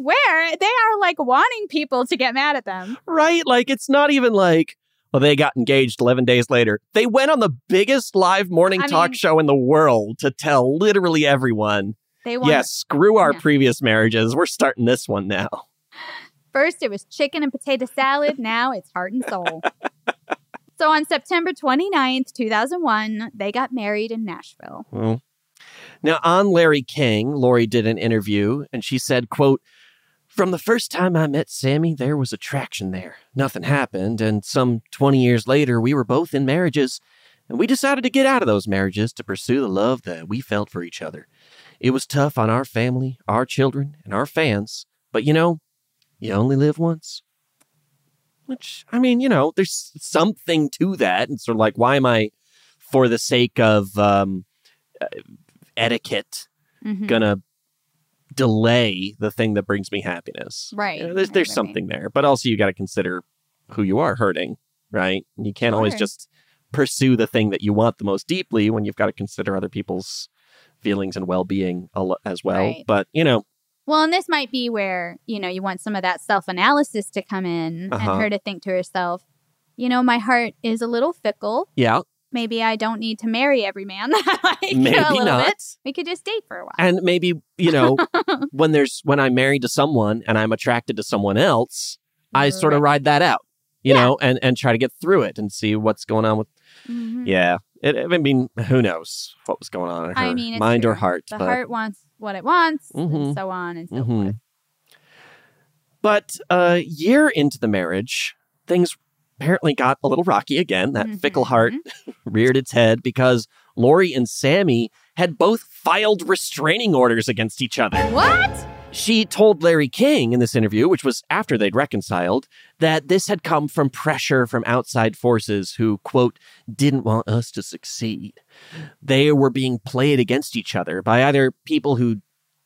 [SPEAKER 1] Swear, they are like wanting people to get mad at them.
[SPEAKER 2] Right? Like it's not even like, well, they got engaged 11 days later. They went on the biggest live morning
[SPEAKER 1] I
[SPEAKER 2] talk
[SPEAKER 1] mean-
[SPEAKER 2] show in the world to tell literally everyone,
[SPEAKER 1] They want
[SPEAKER 2] yes, screw our previous marriages. We're starting this one now. (laughs)
[SPEAKER 1] First, it was chicken and potato salad. Now it's heart and soul. (laughs) so on September 29th, 2001, they got married in Nashville.
[SPEAKER 2] Well, now on Larry King, Lorrie did an interview and she said, quote, from the first time I met Sammy, there was attraction there. Nothing happened, and some 20 years later, we were both in marriages, and we decided to get out of those marriages to pursue the love that we felt for each other. It was tough on our family, our children, and our fans, but you know, you only live once. Which, I mean, you know, there's something to that. And sort of like, why am I, for the sake of um, uh, etiquette,
[SPEAKER 1] Mhm.
[SPEAKER 2] gonna delay the thing that brings me happiness?
[SPEAKER 1] Right.
[SPEAKER 2] You know, there's there's
[SPEAKER 1] right, right.
[SPEAKER 2] something there, but also you got to consider who you are hurting, right? You can't always just pursue the thing that you want the most deeply when you've got to consider other people's feelings and well-being as well.
[SPEAKER 1] Right.
[SPEAKER 2] But you know,
[SPEAKER 1] Well, and this might be where, you know, you want some of that self analysis to come in
[SPEAKER 2] Uh-huh.
[SPEAKER 1] and her to think to herself, you know, my heart is a little fickle.
[SPEAKER 2] yeah,
[SPEAKER 1] Maybe I don't need to marry every man (laughs) that I like
[SPEAKER 2] maybe
[SPEAKER 1] a little
[SPEAKER 2] not.
[SPEAKER 1] bit. We could just date for a while.
[SPEAKER 2] And maybe you know (laughs) when there's when I'm married to someone and I'm attracted to someone else, I sort of ride that out, you
[SPEAKER 1] Yeah.
[SPEAKER 2] know, and and try to get through it and see what's going on with.
[SPEAKER 1] Mhm.
[SPEAKER 2] Yeah, it, I mean, who knows what was going on in her
[SPEAKER 1] I mean,
[SPEAKER 2] mind or heart?
[SPEAKER 1] The
[SPEAKER 2] but,
[SPEAKER 1] heart wants what it wants,
[SPEAKER 2] Mhm.
[SPEAKER 1] and so on and so
[SPEAKER 2] Mhm.
[SPEAKER 1] forth.
[SPEAKER 2] But a year into the marriage, things apparently got a little rocky again. That fickle heart
[SPEAKER 1] Mm-hmm. (laughs)
[SPEAKER 2] reared its head because Lorrie and Sammy had both filed restraining orders against each other.
[SPEAKER 1] What?
[SPEAKER 2] She told Larry King in this interview, which was after they'd reconciled, that this had come from pressure from outside forces who, quote, didn't want us to succeed. They were being played against each other by either people who,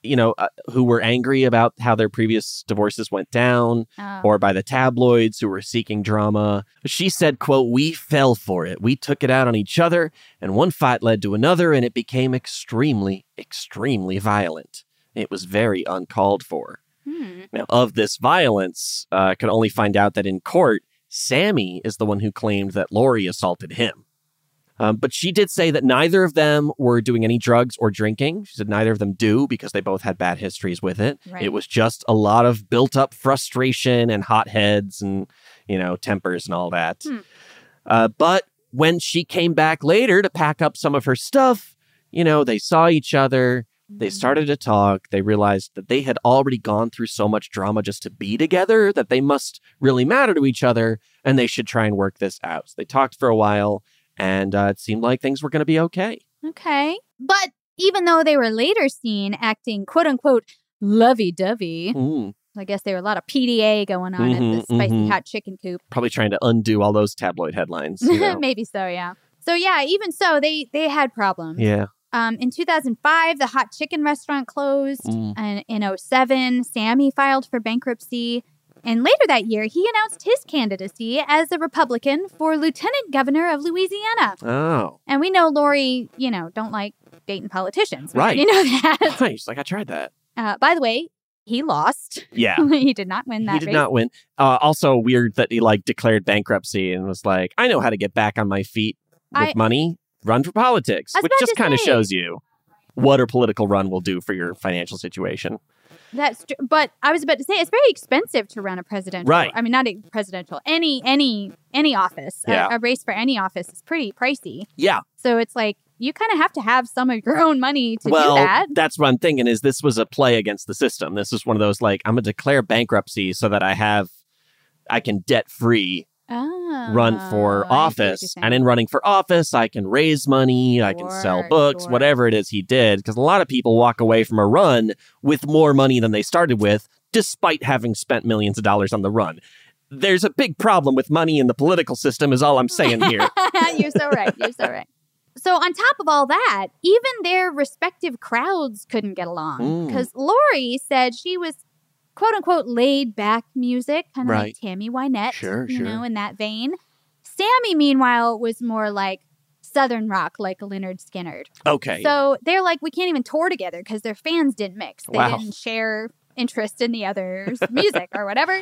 [SPEAKER 2] you know, uh, who were angry about how their previous divorces went down,
[SPEAKER 1] Oh.
[SPEAKER 2] or by the tabloids who were seeking drama. She said, quote, we fell for it. We took it out on each other, and one fight led to another, and it became extremely, extremely violent. It was very uncalled for.
[SPEAKER 1] Hmm.
[SPEAKER 2] Now, of this violence, uh, could only find out that in court, Sammy is the one who claimed that Lorrie assaulted him. Um, but she did say that neither of them were doing any drugs or drinking. She said neither of them do because they both had bad histories with it.
[SPEAKER 1] Right.
[SPEAKER 2] It was just a lot of built up frustration and hot heads and, you know, tempers and all that.
[SPEAKER 1] Hmm.
[SPEAKER 2] Uh, but when she came back later to pack up some of her stuff, you know, they saw each other. They started to talk. They realized that they had already gone through so much drama just to be together that they must really matter to each other and they should try and work this out. So they talked for a while and uh, it seemed like things were going to be okay.
[SPEAKER 1] Okay. But even though they were later seen acting quote unquote lovey dovey,
[SPEAKER 2] Mm,
[SPEAKER 1] I guess there were a lot of PDA going on at
[SPEAKER 2] Mhm,
[SPEAKER 1] the spicy
[SPEAKER 2] mhm.
[SPEAKER 1] hot chicken coop.
[SPEAKER 2] probably trying to undo all those tabloid headlines. you (laughs) know.
[SPEAKER 1] Maybe so, yeah. So yeah, even so, they they had problems.
[SPEAKER 2] yeah.
[SPEAKER 1] Um, in 2005, the hot chicken restaurant closed.
[SPEAKER 2] Mm.
[SPEAKER 1] And in 07, Sammy filed for bankruptcy. And later that year, he announced his candidacy as a Republican for lieutenant governor of Louisiana.
[SPEAKER 2] Oh.
[SPEAKER 1] And we know Lorrie, you know, don't like dating politicians.
[SPEAKER 2] Right.
[SPEAKER 1] You know (laughs) that.
[SPEAKER 2] Right. She's like, I tried that.
[SPEAKER 1] Uh, by the way, he lost.
[SPEAKER 2] Yeah. (laughs)
[SPEAKER 1] he did not win that
[SPEAKER 2] he did
[SPEAKER 1] race.
[SPEAKER 2] not win. Uh, also, weird that he like declared bankruptcy and was like, I know how to get back on my feet with
[SPEAKER 1] I-
[SPEAKER 2] money. Run for politics, which just kind of shows you what a political run will do for your financial situation.
[SPEAKER 1] That's tr- but I was about to say it's very expensive to run a presidential.
[SPEAKER 2] Right.
[SPEAKER 1] I mean, not a presidential. Any any any office. A-
[SPEAKER 2] Yeah.
[SPEAKER 1] A, race for any office is pretty pricey.
[SPEAKER 2] Yeah.
[SPEAKER 1] So it's like you kind of have to have some of your own money to
[SPEAKER 2] well,
[SPEAKER 1] do that.
[SPEAKER 2] that's what I'm thinking. Is this was a play against the system? This is one of those like I'm gonna declare bankruptcy so that I have, I can debt free
[SPEAKER 1] Oh,
[SPEAKER 2] run for
[SPEAKER 1] I see what you're
[SPEAKER 2] office. And in running for office, I can raise money, I can sell books,
[SPEAKER 1] sure.
[SPEAKER 2] whatever it is he did. Because a lot of people walk away from a run with more money than they started with, despite having spent millions of dollars on the run. There's a big problem with money in the political system, is all I'm saying here. (laughs)
[SPEAKER 1] You're so right. You're so right. So on top of all that, even their respective crowds couldn't get along
[SPEAKER 2] Mm.
[SPEAKER 1] because Lorrie said she was quote unquote laid back music, kind of
[SPEAKER 2] Right.
[SPEAKER 1] like Tammy Wynette,
[SPEAKER 2] Sure,
[SPEAKER 1] you
[SPEAKER 2] sure.
[SPEAKER 1] know, in that vein. Sammy, meanwhile, was more like Southern rock, like Lynyrd Skynyrd.
[SPEAKER 2] Okay.
[SPEAKER 1] So they're like, we can't even tour together because their fans didn't mix. They
[SPEAKER 2] Wow.
[SPEAKER 1] didn't share interest in the other's (laughs) music or whatever.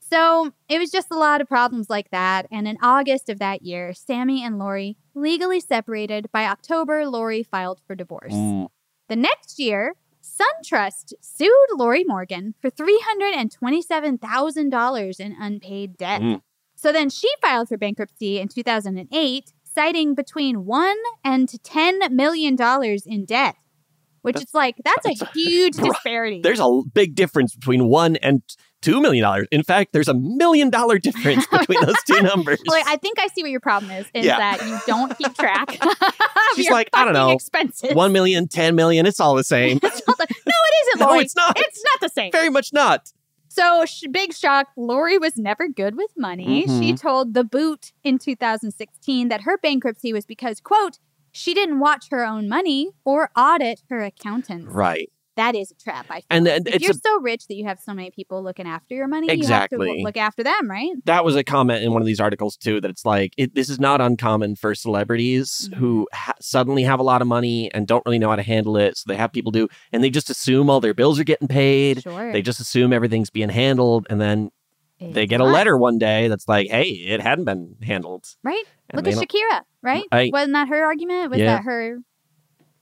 [SPEAKER 1] So it was just a lot of problems like that. And in August of that year, Sammy and Lorrie legally separated. By October, Lorrie filed for divorce.
[SPEAKER 2] Mm.
[SPEAKER 1] The next year, SunTrust sued Lorrie Morgan for $327,000 in unpaid debt.
[SPEAKER 2] Mm.
[SPEAKER 1] So then she filed for bankruptcy in 2008, citing between one and $10 million in debt, which is like, that's, a huge (laughs) disparity.
[SPEAKER 2] There's a big difference between one and two million dollars. In fact, there's a million dollar difference (laughs) between those two numbers.
[SPEAKER 1] I think I see what your problem is, is
[SPEAKER 2] Yeah.
[SPEAKER 1] that you don't keep (laughs) track. of
[SPEAKER 2] She's
[SPEAKER 1] your
[SPEAKER 2] like, I don't know,
[SPEAKER 1] Expenses.
[SPEAKER 2] one million, ten million, it's all the same. (laughs)
[SPEAKER 1] no, it isn't,
[SPEAKER 2] No,
[SPEAKER 1] Lorrie.
[SPEAKER 2] it's not.
[SPEAKER 1] It's not the same.
[SPEAKER 2] Very much not.
[SPEAKER 1] So, sh- big shock. Lorrie was never good with money. She
[SPEAKER 2] Mhm.
[SPEAKER 1] told The Boot in 2016 that her bankruptcy was because, quote, she didn't watch her own money or audit her accountant.
[SPEAKER 2] Right.
[SPEAKER 1] That is a trap. I feel.
[SPEAKER 2] And then
[SPEAKER 1] if you're
[SPEAKER 2] a-
[SPEAKER 1] so rich that you have so many people looking after your money, you have to
[SPEAKER 2] Exactly.
[SPEAKER 1] look after them, right?
[SPEAKER 2] That was a comment in one of these articles too. That it's like it, this is not uncommon for celebrities
[SPEAKER 1] Mm-hmm.
[SPEAKER 2] who ha- suddenly have a lot of money and don't really know how to handle it. So they have people do, and they just assume all their bills are getting paid.
[SPEAKER 1] Sure.
[SPEAKER 2] They just assume everything's being handled, and then they get a letter one day that's like, "Hey, it hadn't been handled."
[SPEAKER 1] Right?
[SPEAKER 2] And
[SPEAKER 1] Look at Shakira, right?
[SPEAKER 2] Right.
[SPEAKER 1] Wasn't that her argument? Was
[SPEAKER 2] Yeah.
[SPEAKER 1] that her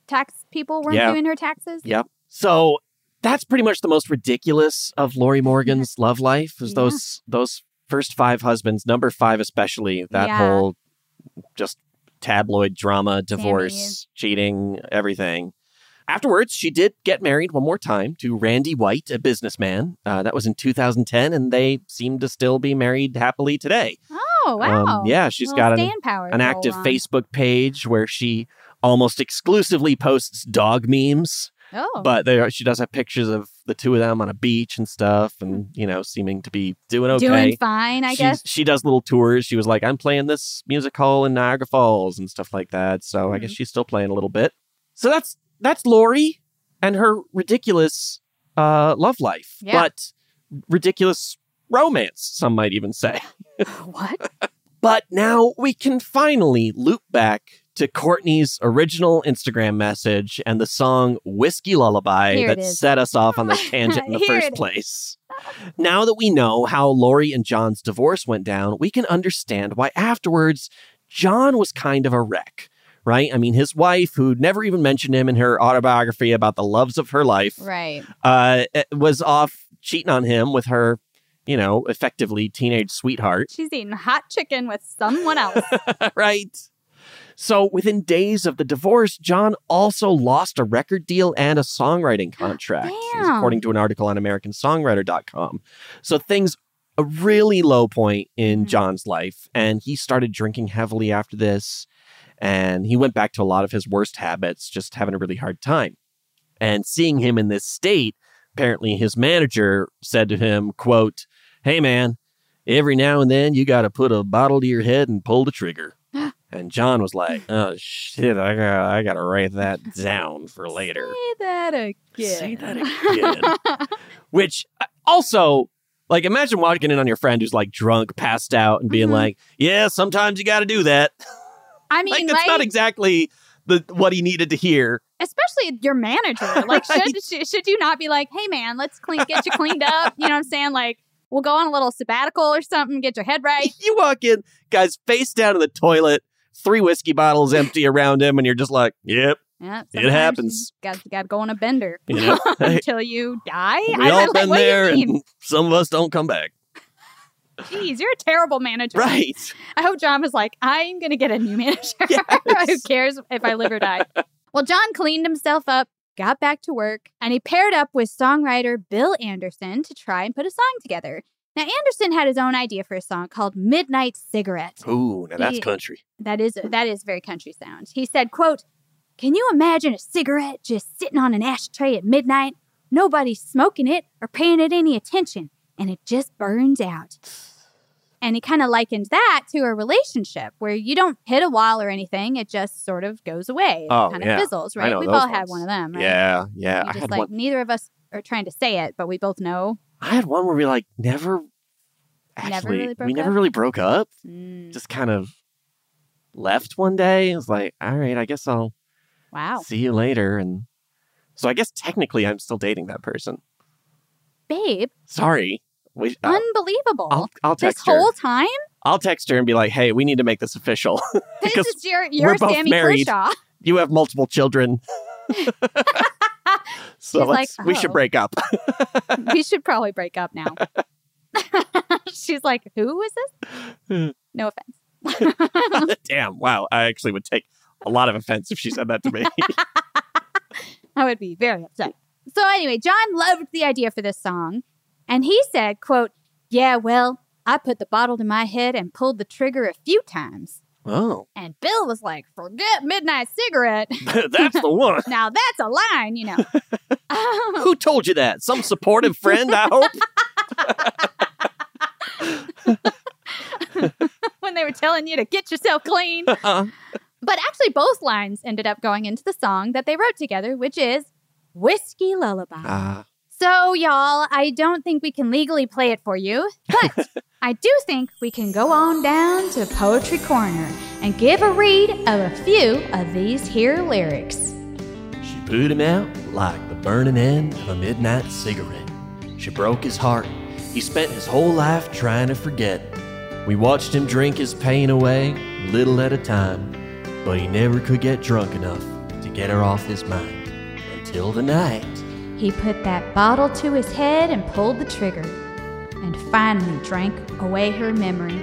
[SPEAKER 1] tax people weren't
[SPEAKER 2] Yeah.
[SPEAKER 1] doing her taxes?
[SPEAKER 2] Yep. So that's pretty much the most ridiculous of Lorrie (laughs) Morgan's love life is
[SPEAKER 1] Yeah.
[SPEAKER 2] those those first five husbands, number five especially, that
[SPEAKER 1] Yeah.
[SPEAKER 2] whole just tabloid drama, divorce, cheating, everything. Afterwards, she did get married one more time to Randy White, a businessman. Uh, that was in 2010, and they seem to still be married happily today.
[SPEAKER 1] Oh, wow.
[SPEAKER 2] Um, yeah, she's got an, an active. Facebook page where she almost exclusively posts dog memes.
[SPEAKER 1] Oh.
[SPEAKER 2] But there, she does have pictures of the two of them on a beach and stuff, and you know, seeming to be doing okay.
[SPEAKER 1] Doing fine, I
[SPEAKER 2] She's-
[SPEAKER 1] guess.
[SPEAKER 2] she does little tours. She was like, "I'm playing this music hall in Niagara Falls and stuff like that." So I
[SPEAKER 1] Hmm.
[SPEAKER 2] guess she's still playing a little bit. So that's that's Lorrie and her ridiculous uh, love life,
[SPEAKER 1] Yeah.
[SPEAKER 2] but ridiculous romance. Some might even say. (laughs)
[SPEAKER 1] what? (laughs)
[SPEAKER 2] But now we can finally loop back to Courtney's original Instagram message and the song Whiskey Lullaby
[SPEAKER 1] Here
[SPEAKER 2] that set us off on the (laughs) tangent in the first place. Now that we know how Lorrie and Jon's divorce went down, we can understand why afterwards Jon was kind of a wreck, right? I mean, his wife, who never even mentioned him in her autobiography about the loves of her life,
[SPEAKER 1] Right.
[SPEAKER 2] uh, was off cheating on him with her, you know, effectively teenage sweetheart,
[SPEAKER 1] She's eating hot chicken with someone else. (laughs)
[SPEAKER 2] right? So within days of the divorce, Jon also lost a record deal and a songwriting (gasps) contract, according to an article on AmericanSongwriter.com. So things a really low point in mm-hmm. Jon's life, and he started drinking heavily after this, and he went back to a lot of his worst habits, just having a really hard time. And seeing him in this state, apparently his manager said to him, "quote Hey man, every now and then you got to put a bottle to your head and pull the trigger." And Jon was like, (laughs) "Oh shit, I got I got to write that down for (laughs) later."
[SPEAKER 1] Say that again.
[SPEAKER 2] Say that again. (laughs) Which uh, also, like, imagine walking in on your friend who's like drunk, passed out, and being
[SPEAKER 1] Mhm.
[SPEAKER 2] like, "Yeah, sometimes you got to do that."
[SPEAKER 1] I mean,
[SPEAKER 2] like, that's
[SPEAKER 1] right?
[SPEAKER 2] not exactly the what he needed to hear.
[SPEAKER 1] Especially your manager. Like,
[SPEAKER 2] Right.
[SPEAKER 1] should, should should you not be like, hey man, let's clean, get you cleaned up? You know what I'm saying? Like, we'll go on a little sabbatical or something, get your head right.
[SPEAKER 2] You walk in, guys, face down in the toilet, three whiskey bottles empty around him, and you're just like, "Yep,
[SPEAKER 1] Yeah,
[SPEAKER 2] It happens.
[SPEAKER 1] Got got to go on a bender
[SPEAKER 2] You know, (laughs)
[SPEAKER 1] until you die.
[SPEAKER 2] we
[SPEAKER 1] I
[SPEAKER 2] all
[SPEAKER 1] don't like,
[SPEAKER 2] been there,
[SPEAKER 1] do you mean?
[SPEAKER 2] and some of us don't come back."
[SPEAKER 1] Jeez, you're a terrible manager.
[SPEAKER 2] Right.
[SPEAKER 1] I hope Jon was like, I'm going to get a new manager. (laughs) Who cares if I live or die? (laughs) well, Jon cleaned himself up, got back to work, and he paired up with songwriter Bill Anderson to try and put a song together. Now, Anderson had his own idea for a song called Midnight Cigarette.
[SPEAKER 2] Ooh, now that's
[SPEAKER 1] He-
[SPEAKER 2] country.
[SPEAKER 1] That is that is very country sound. He said, quote, Can you imagine a cigarette just sitting on an ashtray at midnight? Nobody's smoking it or paying it any attention, and it just burns out. And he kind of likened that to a relationship where you don't hit a wall or anything, it just sort of goes away. It
[SPEAKER 2] Oh,
[SPEAKER 1] kind
[SPEAKER 2] yeah.
[SPEAKER 1] of fizzles,
[SPEAKER 2] I
[SPEAKER 1] right? We've all had one of them, right?
[SPEAKER 2] Yeah, yeah.
[SPEAKER 1] You
[SPEAKER 2] I
[SPEAKER 1] just like
[SPEAKER 2] one.
[SPEAKER 1] neither of us are trying to say it, but we both know.
[SPEAKER 2] I had one where we like never
[SPEAKER 1] Never
[SPEAKER 2] actually
[SPEAKER 1] really broke
[SPEAKER 2] we never
[SPEAKER 1] up?
[SPEAKER 2] really broke up.
[SPEAKER 1] Mm,
[SPEAKER 2] Just kind of left one day. It was like, all right, I guess I'll
[SPEAKER 1] wow.
[SPEAKER 2] see you later. And so I guess technically I'm still dating that person.
[SPEAKER 1] Babe,
[SPEAKER 2] Sorry. We, uh,
[SPEAKER 1] unbelievable.
[SPEAKER 2] I'll, I'll
[SPEAKER 1] this
[SPEAKER 2] text her.
[SPEAKER 1] whole time?
[SPEAKER 2] I'll text her and be like, hey, we need to make this official. (laughs)
[SPEAKER 1] This is your, your
[SPEAKER 2] we're both
[SPEAKER 1] Sammy
[SPEAKER 2] married.
[SPEAKER 1] Kershaw.
[SPEAKER 2] you have multiple children. (laughs) so
[SPEAKER 1] She's like,
[SPEAKER 2] let's, we should
[SPEAKER 1] "Oh."
[SPEAKER 2] break up. (laughs)
[SPEAKER 1] we should probably break up now. (laughs) She's like, who is this? No offense. (laughs)
[SPEAKER 2] Damn. Wow. I actually would take a lot of offense if she said that to me.
[SPEAKER 1] I would be very upset. So anyway, Jon loved the idea for this song, and he said, quote, Yeah, well, I put the bottle to my head and pulled the trigger a few times.
[SPEAKER 2] Oh,
[SPEAKER 1] And Bill was like, Forget midnight cigarette. (laughs)
[SPEAKER 2] that's the one.
[SPEAKER 1] now that's a line, you know. (laughs)
[SPEAKER 2] Who told you that? Some supportive friend, I hope. (laughs)
[SPEAKER 1] when they were telling you to get yourself clean.
[SPEAKER 2] Uh-uh.
[SPEAKER 1] But actually, both lines ended up going into the song that they wrote together, which is Whiskey Lullaby.
[SPEAKER 2] Ah.
[SPEAKER 1] So, y'all, I don't think we can legally play it for you, but (laughs) I do think we can go on down to Poetry Corner and give a read of a few of these here lyrics.
[SPEAKER 2] She put him out like the burning end of a midnight cigarette. She broke his heart. He spent his whole life trying to forget. We watched him drink his pain away, little at a time, but he never could get drunk enough to get her off his mind. Until the night.
[SPEAKER 1] He put that bottle to his head and pulled the trigger, and finally drank away her memory.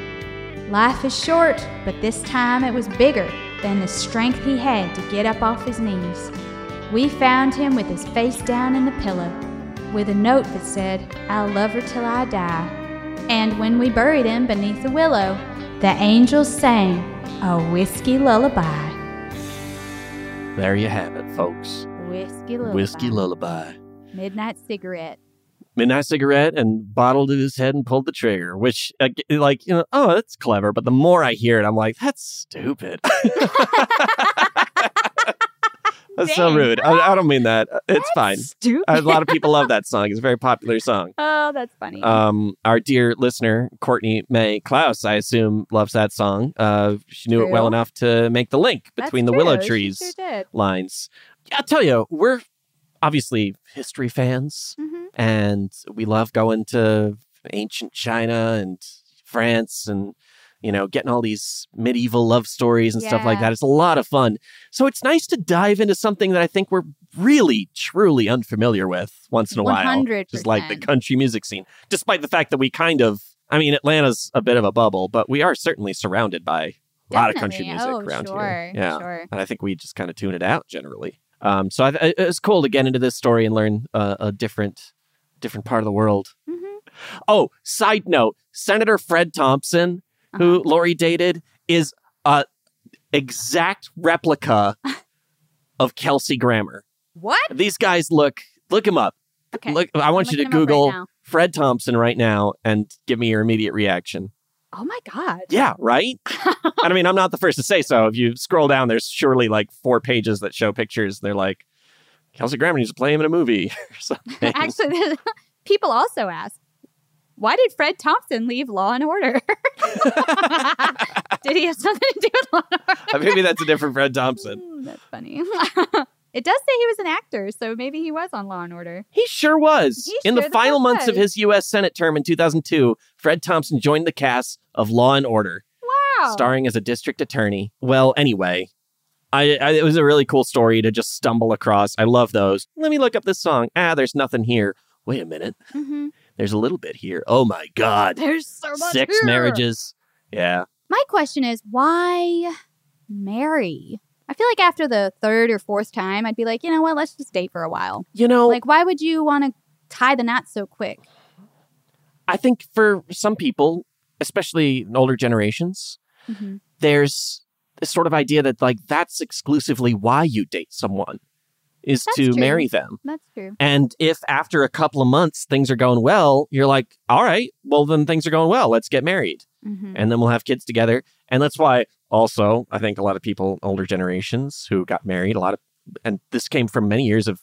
[SPEAKER 1] Life is short, but this time it was bigger than the strength he had to get up off his knees. We found him with his face down in the pillow, with a note that said, I'll love her till I die. And when we buried him beneath a willow, the angels sang a whiskey lullaby.
[SPEAKER 2] There you have it, folks.
[SPEAKER 1] Whiskey lullaby.
[SPEAKER 2] Whiskey lullaby.
[SPEAKER 1] Midnight cigarette.
[SPEAKER 2] Midnight cigarette and bottled to his head and pulled the trigger, which, like, you know, oh, that's clever. But the more I hear it, I'm like, that's stupid. (laughs) that's so rude. I, I don't mean that. Uh, It's fine.
[SPEAKER 1] Stupid.
[SPEAKER 2] A lot of people love that song. It's a very popular song. (laughs)
[SPEAKER 1] Oh, that's funny.
[SPEAKER 2] Um, our dear listener, Courtney May Klaus, I assume, loves that song. Uh, she knew it well enough to make the link
[SPEAKER 1] That's
[SPEAKER 2] between the willow
[SPEAKER 1] true. She
[SPEAKER 2] trees
[SPEAKER 1] sure
[SPEAKER 2] lines. I'll tell you, we're obviously history fans,
[SPEAKER 1] Mhm.
[SPEAKER 2] and we love going to ancient China and France and you know, getting all these medieval love stories and stuff like that. It's a lot of fun. So it's nice to dive into something that I think we're really, truly unfamiliar with once in a while.
[SPEAKER 1] 100%.
[SPEAKER 2] Just like the country music scene, despite the fact that we kind of, I mean, Atlanta's a bit of a bubble, but we are certainly surrounded by a lot of country music
[SPEAKER 1] Oh,
[SPEAKER 2] around
[SPEAKER 1] sure,
[SPEAKER 2] here. Yeah.
[SPEAKER 1] sure.
[SPEAKER 2] And I think we just kind of tune it out generally. Um, so I, I- it's cool to get into this story and learn uh, a different, different part of the world.
[SPEAKER 1] Mm-hmm.
[SPEAKER 2] Oh, side note: Senator Fred Thompson, who
[SPEAKER 1] Uh-huh.
[SPEAKER 2] Lorrie dated, is a exact replica (laughs) of Kelsey Grammer.
[SPEAKER 1] What?
[SPEAKER 2] These guys look. Look him up.
[SPEAKER 1] Okay.
[SPEAKER 2] Look, I want you to
[SPEAKER 1] up right
[SPEAKER 2] Google. Fred Thompson right now and give me your immediate reaction.
[SPEAKER 1] Oh my god.
[SPEAKER 2] Yeah, right? I mean, I'm not the first to say so. If you scroll down, there's surely like four pages that show pictures. They're like, Kelsey Grammer needs to play him in a movie (laughs) or something. (laughs)
[SPEAKER 1] Actually, (laughs) people also ask, why did Fred Thompson leave Law and Order? did he have something to do with Law and Order?
[SPEAKER 2] Maybe that's a different Fred Thompson.
[SPEAKER 1] Mm, That's funny. It does say he was an actor, so maybe he was on Law and Order.
[SPEAKER 2] He sure was.
[SPEAKER 1] He
[SPEAKER 2] in the
[SPEAKER 1] sure the
[SPEAKER 2] final months of his U.S. Senate term in 2002, Fred Thompson joined the cast of Law and Order,
[SPEAKER 1] Wow.
[SPEAKER 2] starring as a district attorney. Well, anyway, I, I it was a really cool story to just stumble across. I love those. Let me look up this song. Ah, there's nothing here. Wait a minute.
[SPEAKER 1] Mhm.
[SPEAKER 2] There's a little bit here. Oh my God.
[SPEAKER 1] There's so much
[SPEAKER 2] Six
[SPEAKER 1] here.
[SPEAKER 2] marriages. Yeah.
[SPEAKER 1] My question is, why marry? I feel like after the third or fourth time, I'd be like, you know what? Let's just date for a while.
[SPEAKER 2] You know,
[SPEAKER 1] Like, why would you want to tie the knot so quick?
[SPEAKER 2] I think for some people, especially in older generations,
[SPEAKER 1] Mhm.
[SPEAKER 2] there's this sort of idea that like that's exclusively why you date someone is
[SPEAKER 1] That's
[SPEAKER 2] to
[SPEAKER 1] true.
[SPEAKER 2] marry them.
[SPEAKER 1] That's true.
[SPEAKER 2] And if after a couple of months things are going well, you're like, all right, well then things are going well. Let's get married.
[SPEAKER 1] Mhm.
[SPEAKER 2] And then we'll have kids together. And that's why also I think a lot of people, older generations who got married, a lot of and this came from many years of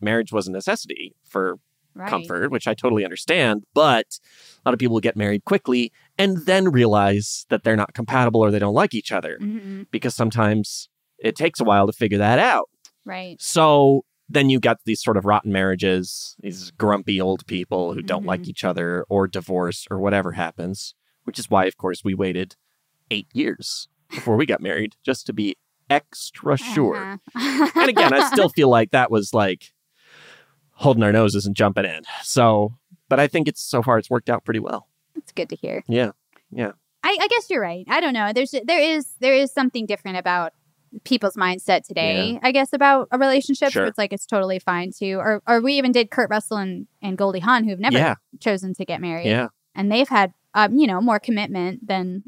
[SPEAKER 2] marriage was a necessity for
[SPEAKER 1] Right.
[SPEAKER 2] comfort, which I totally understand. But a lot of people get married quickly and then realize that they're not compatible or they don't like each other
[SPEAKER 1] Mhm.
[SPEAKER 2] because sometimes it takes a while to figure that out.
[SPEAKER 1] Right.
[SPEAKER 2] So then you got these sort of rotten marriages, these grumpy old people who don't
[SPEAKER 1] Mm-hmm.
[SPEAKER 2] like each other or divorce or whatever happens, which is why, of course, we waited eight years before we got married just to be extra sure.
[SPEAKER 1] Uh-huh.
[SPEAKER 2] And again, I (laughs) still feel like that was like holding our noses and jumping in. So, but I think it's so far it's worked out pretty well.
[SPEAKER 1] It's good to hear.
[SPEAKER 2] Yeah. Yeah.
[SPEAKER 1] I, I guess you're right. I don't know. There's there is there is something different about people's mindset today.
[SPEAKER 2] Yeah.
[SPEAKER 1] I guess about a relationship.
[SPEAKER 2] Sure.
[SPEAKER 1] it's like it's totally fine to, or or we even did Kurt Russell and and Goldie Hawn who've never
[SPEAKER 2] Yeah.
[SPEAKER 1] chosen to get married.
[SPEAKER 2] Yeah.
[SPEAKER 1] and they've had um you know more commitment than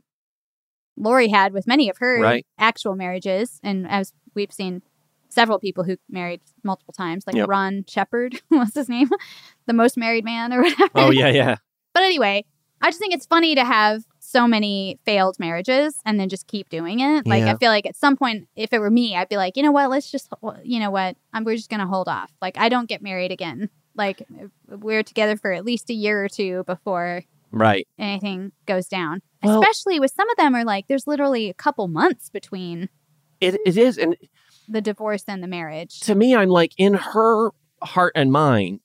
[SPEAKER 1] Lorrie had with many of her
[SPEAKER 2] Right.
[SPEAKER 1] actual marriages, and as we've seen. Several people who married multiple times, like
[SPEAKER 2] Yep.
[SPEAKER 1] Ron Shepard, (laughs) what's his name? the most married man or whatever.
[SPEAKER 2] Oh, yeah. Yeah.
[SPEAKER 1] But anyway, I just think it's funny to have so many failed marriages and then just keep doing it. Like
[SPEAKER 2] Yeah.
[SPEAKER 1] I feel like at some point, if it were me, I'd be like, you know what? Let's just, you know what? I'm, we're just gonna hold off. Like I don't get married again. Like we're together for at least a year or two before
[SPEAKER 2] Right.
[SPEAKER 1] anything goes down.
[SPEAKER 2] Well-
[SPEAKER 1] Especially with some of them are like there's literally a couple months between
[SPEAKER 2] It, it is. And
[SPEAKER 1] the divorce and the marriage.
[SPEAKER 2] to me, I'm like in her heart and mind,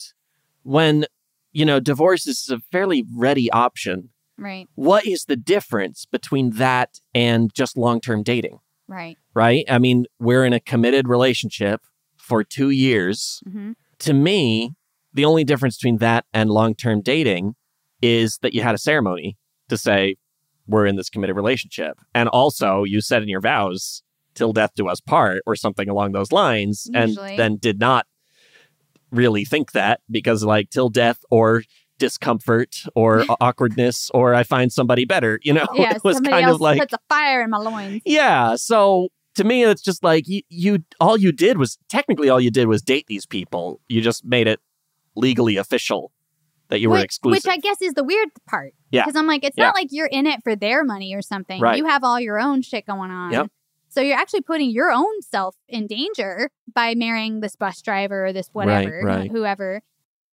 [SPEAKER 2] when, you know, divorce is a fairly ready option.
[SPEAKER 1] Right.
[SPEAKER 2] What is the difference between that and just long term dating?
[SPEAKER 1] Right.
[SPEAKER 2] Right? I mean, we're in a committed relationship for two years.
[SPEAKER 1] hmm
[SPEAKER 2] To me, the only difference between that and long term dating is that you had a ceremony to say, we're in this committed relationship. And also, you said in your vows, till death do us part, or something along those lines,
[SPEAKER 1] Usually.
[SPEAKER 2] and then did not really think that because, like, till death or discomfort or (laughs) awkwardness or I find somebody better, you know, (laughs)
[SPEAKER 1] Yeah.
[SPEAKER 2] it was kind of like,
[SPEAKER 1] puts a fire in my loins.
[SPEAKER 2] yeah. So to me, it's just like you, you, all you did was technically all you did was date these people. You just made it legally official that you were
[SPEAKER 1] which,
[SPEAKER 2] exclusive.
[SPEAKER 1] Which I guess is the weird part.
[SPEAKER 2] Yeah.
[SPEAKER 1] Because I'm like, it's
[SPEAKER 2] Yeah.
[SPEAKER 1] not like you're in it for their money or something.
[SPEAKER 2] Right.
[SPEAKER 1] You have all your own shit going on.
[SPEAKER 2] Yep.
[SPEAKER 1] So you're actually putting your own self in danger by marrying this bus driver or this whatever,
[SPEAKER 2] right.
[SPEAKER 1] whoever.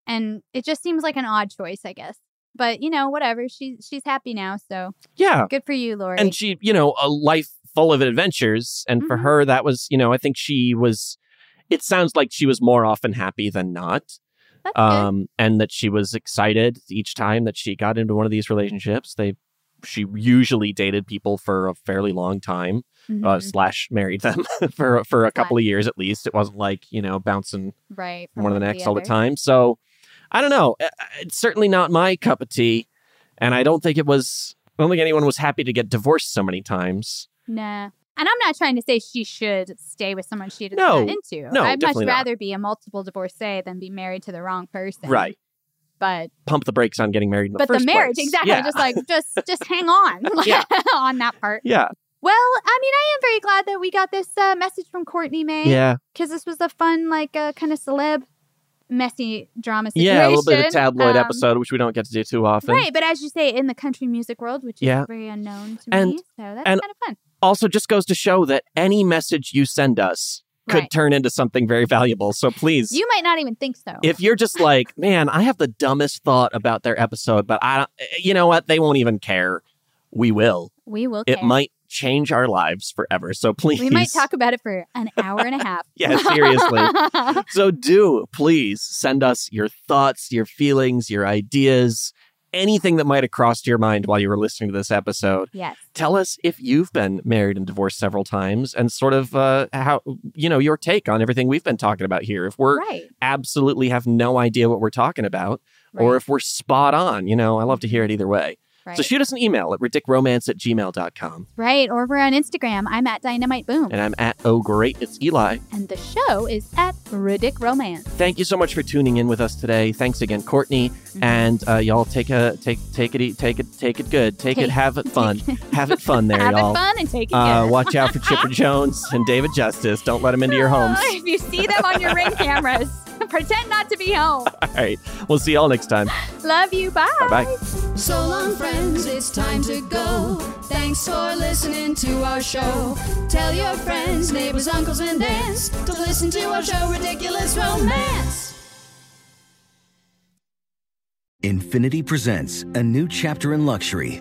[SPEAKER 1] And it just seems like an odd choice, I guess. But you know, whatever. She's she's happy now, so
[SPEAKER 2] yeah.
[SPEAKER 1] good for you, Lorrie.
[SPEAKER 2] And she, you know, a life full of adventures. And for
[SPEAKER 1] Mhm.
[SPEAKER 2] her, that was, you know, I think she was, it sounds like she was more often happy than not. Um, and that she was excited each time that she got into one of these relationships. They she usually dated people for a fairly long time, uh,
[SPEAKER 1] Mhm.
[SPEAKER 2] slash married them (laughs) for for a couple of years at least. It wasn't like you know bouncing
[SPEAKER 1] Right.
[SPEAKER 2] from one to the next all the time. So I don't know. Uh, It's certainly not my cup of tea, and I don't think it was. I don't think anyone was happy to get divorced so many times.
[SPEAKER 1] Nah. And I'm not trying to say she should stay with someone she doesn't
[SPEAKER 2] No.
[SPEAKER 1] into.
[SPEAKER 2] No,
[SPEAKER 1] I'd much
[SPEAKER 2] definitely not.
[SPEAKER 1] rather be a multiple divorcee than be married to the wrong person.
[SPEAKER 2] Right.
[SPEAKER 1] But
[SPEAKER 2] Pump the brakes on getting married in the
[SPEAKER 1] but the marriage,
[SPEAKER 2] place.
[SPEAKER 1] exactly.
[SPEAKER 2] Yeah.
[SPEAKER 1] Just like just just hang on (laughs) (laughs)
[SPEAKER 2] Yeah.
[SPEAKER 1] on that part.
[SPEAKER 2] yeah.
[SPEAKER 1] Well, I mean, I am very glad that we got this uh, message from Courtney May.
[SPEAKER 2] Yeah.
[SPEAKER 1] Because this was a fun, like, uh, kind of celeb, messy drama situation.
[SPEAKER 2] Yeah, a little bit of tabloid
[SPEAKER 1] Um,
[SPEAKER 2] episode, which we don't get to do too often.
[SPEAKER 1] Right, but as you say, in the country music world, which is
[SPEAKER 2] Yeah.
[SPEAKER 1] very unknown to
[SPEAKER 2] And-
[SPEAKER 1] me, so that's
[SPEAKER 2] and-
[SPEAKER 1] kind of fun.
[SPEAKER 2] Also, just goes to show that any message you send us could
[SPEAKER 1] Right.
[SPEAKER 2] turn into something very valuable. So please,
[SPEAKER 1] You might not even think so.
[SPEAKER 2] if you're just like, (laughs) man, I have the dumbest thought about their episode, but I don't, eh, you know what? They won't even care. We will.
[SPEAKER 1] we will.
[SPEAKER 2] It
[SPEAKER 1] care.
[SPEAKER 2] might change our lives forever. So please.
[SPEAKER 1] We might talk about it for an hour and a half. (laughs)
[SPEAKER 2] Yeah, seriously. (laughs) so do please send us your thoughts, your feelings, your ideas, anything that might have crossed your mind while you were listening to this episode.
[SPEAKER 1] yes.
[SPEAKER 2] Tell us if you've been married and divorced several times and sort of uh, how, you know, your take on everything we've been talking about here. If we're
[SPEAKER 1] Right.
[SPEAKER 2] absolutely have no idea what we're talking about or if we're spot on, you know, I love to hear it either way.
[SPEAKER 1] Right.
[SPEAKER 2] So shoot us an email at ridiccromance at gmail.com.
[SPEAKER 1] Right. Or we're on Instagram. I'm at Dynamite Boom.
[SPEAKER 2] And I'm at Oh Great, it's Eli.
[SPEAKER 1] And the show is at Ridic Romance.
[SPEAKER 2] Thank you so much for tuning in with us today. Thanks again, Courtney.
[SPEAKER 1] Mm-hmm.
[SPEAKER 2] And uh, y'all take a take take it take it take it good. Take, it
[SPEAKER 1] Take-
[SPEAKER 2] have it fun. (laughs) have it fun there, (laughs)
[SPEAKER 1] Have
[SPEAKER 2] y'all.
[SPEAKER 1] it fun and take it
[SPEAKER 2] Uh, watch out for Chipper (laughs) Jones and David Justice. Don't let them into your homes.
[SPEAKER 1] if you see them on your ring cameras, pretend not to be home. (laughs)
[SPEAKER 2] All right. We'll see y'all next time.
[SPEAKER 1] Love you. Bye.
[SPEAKER 2] Bye bye.
[SPEAKER 3] So long, friends, it's time to go. Thanks for listening to our show. Tell your friends, neighbors, uncles, and aunts to listen to our show, Ridiculous Romance.
[SPEAKER 4] Infiniti presents a new chapter in luxury,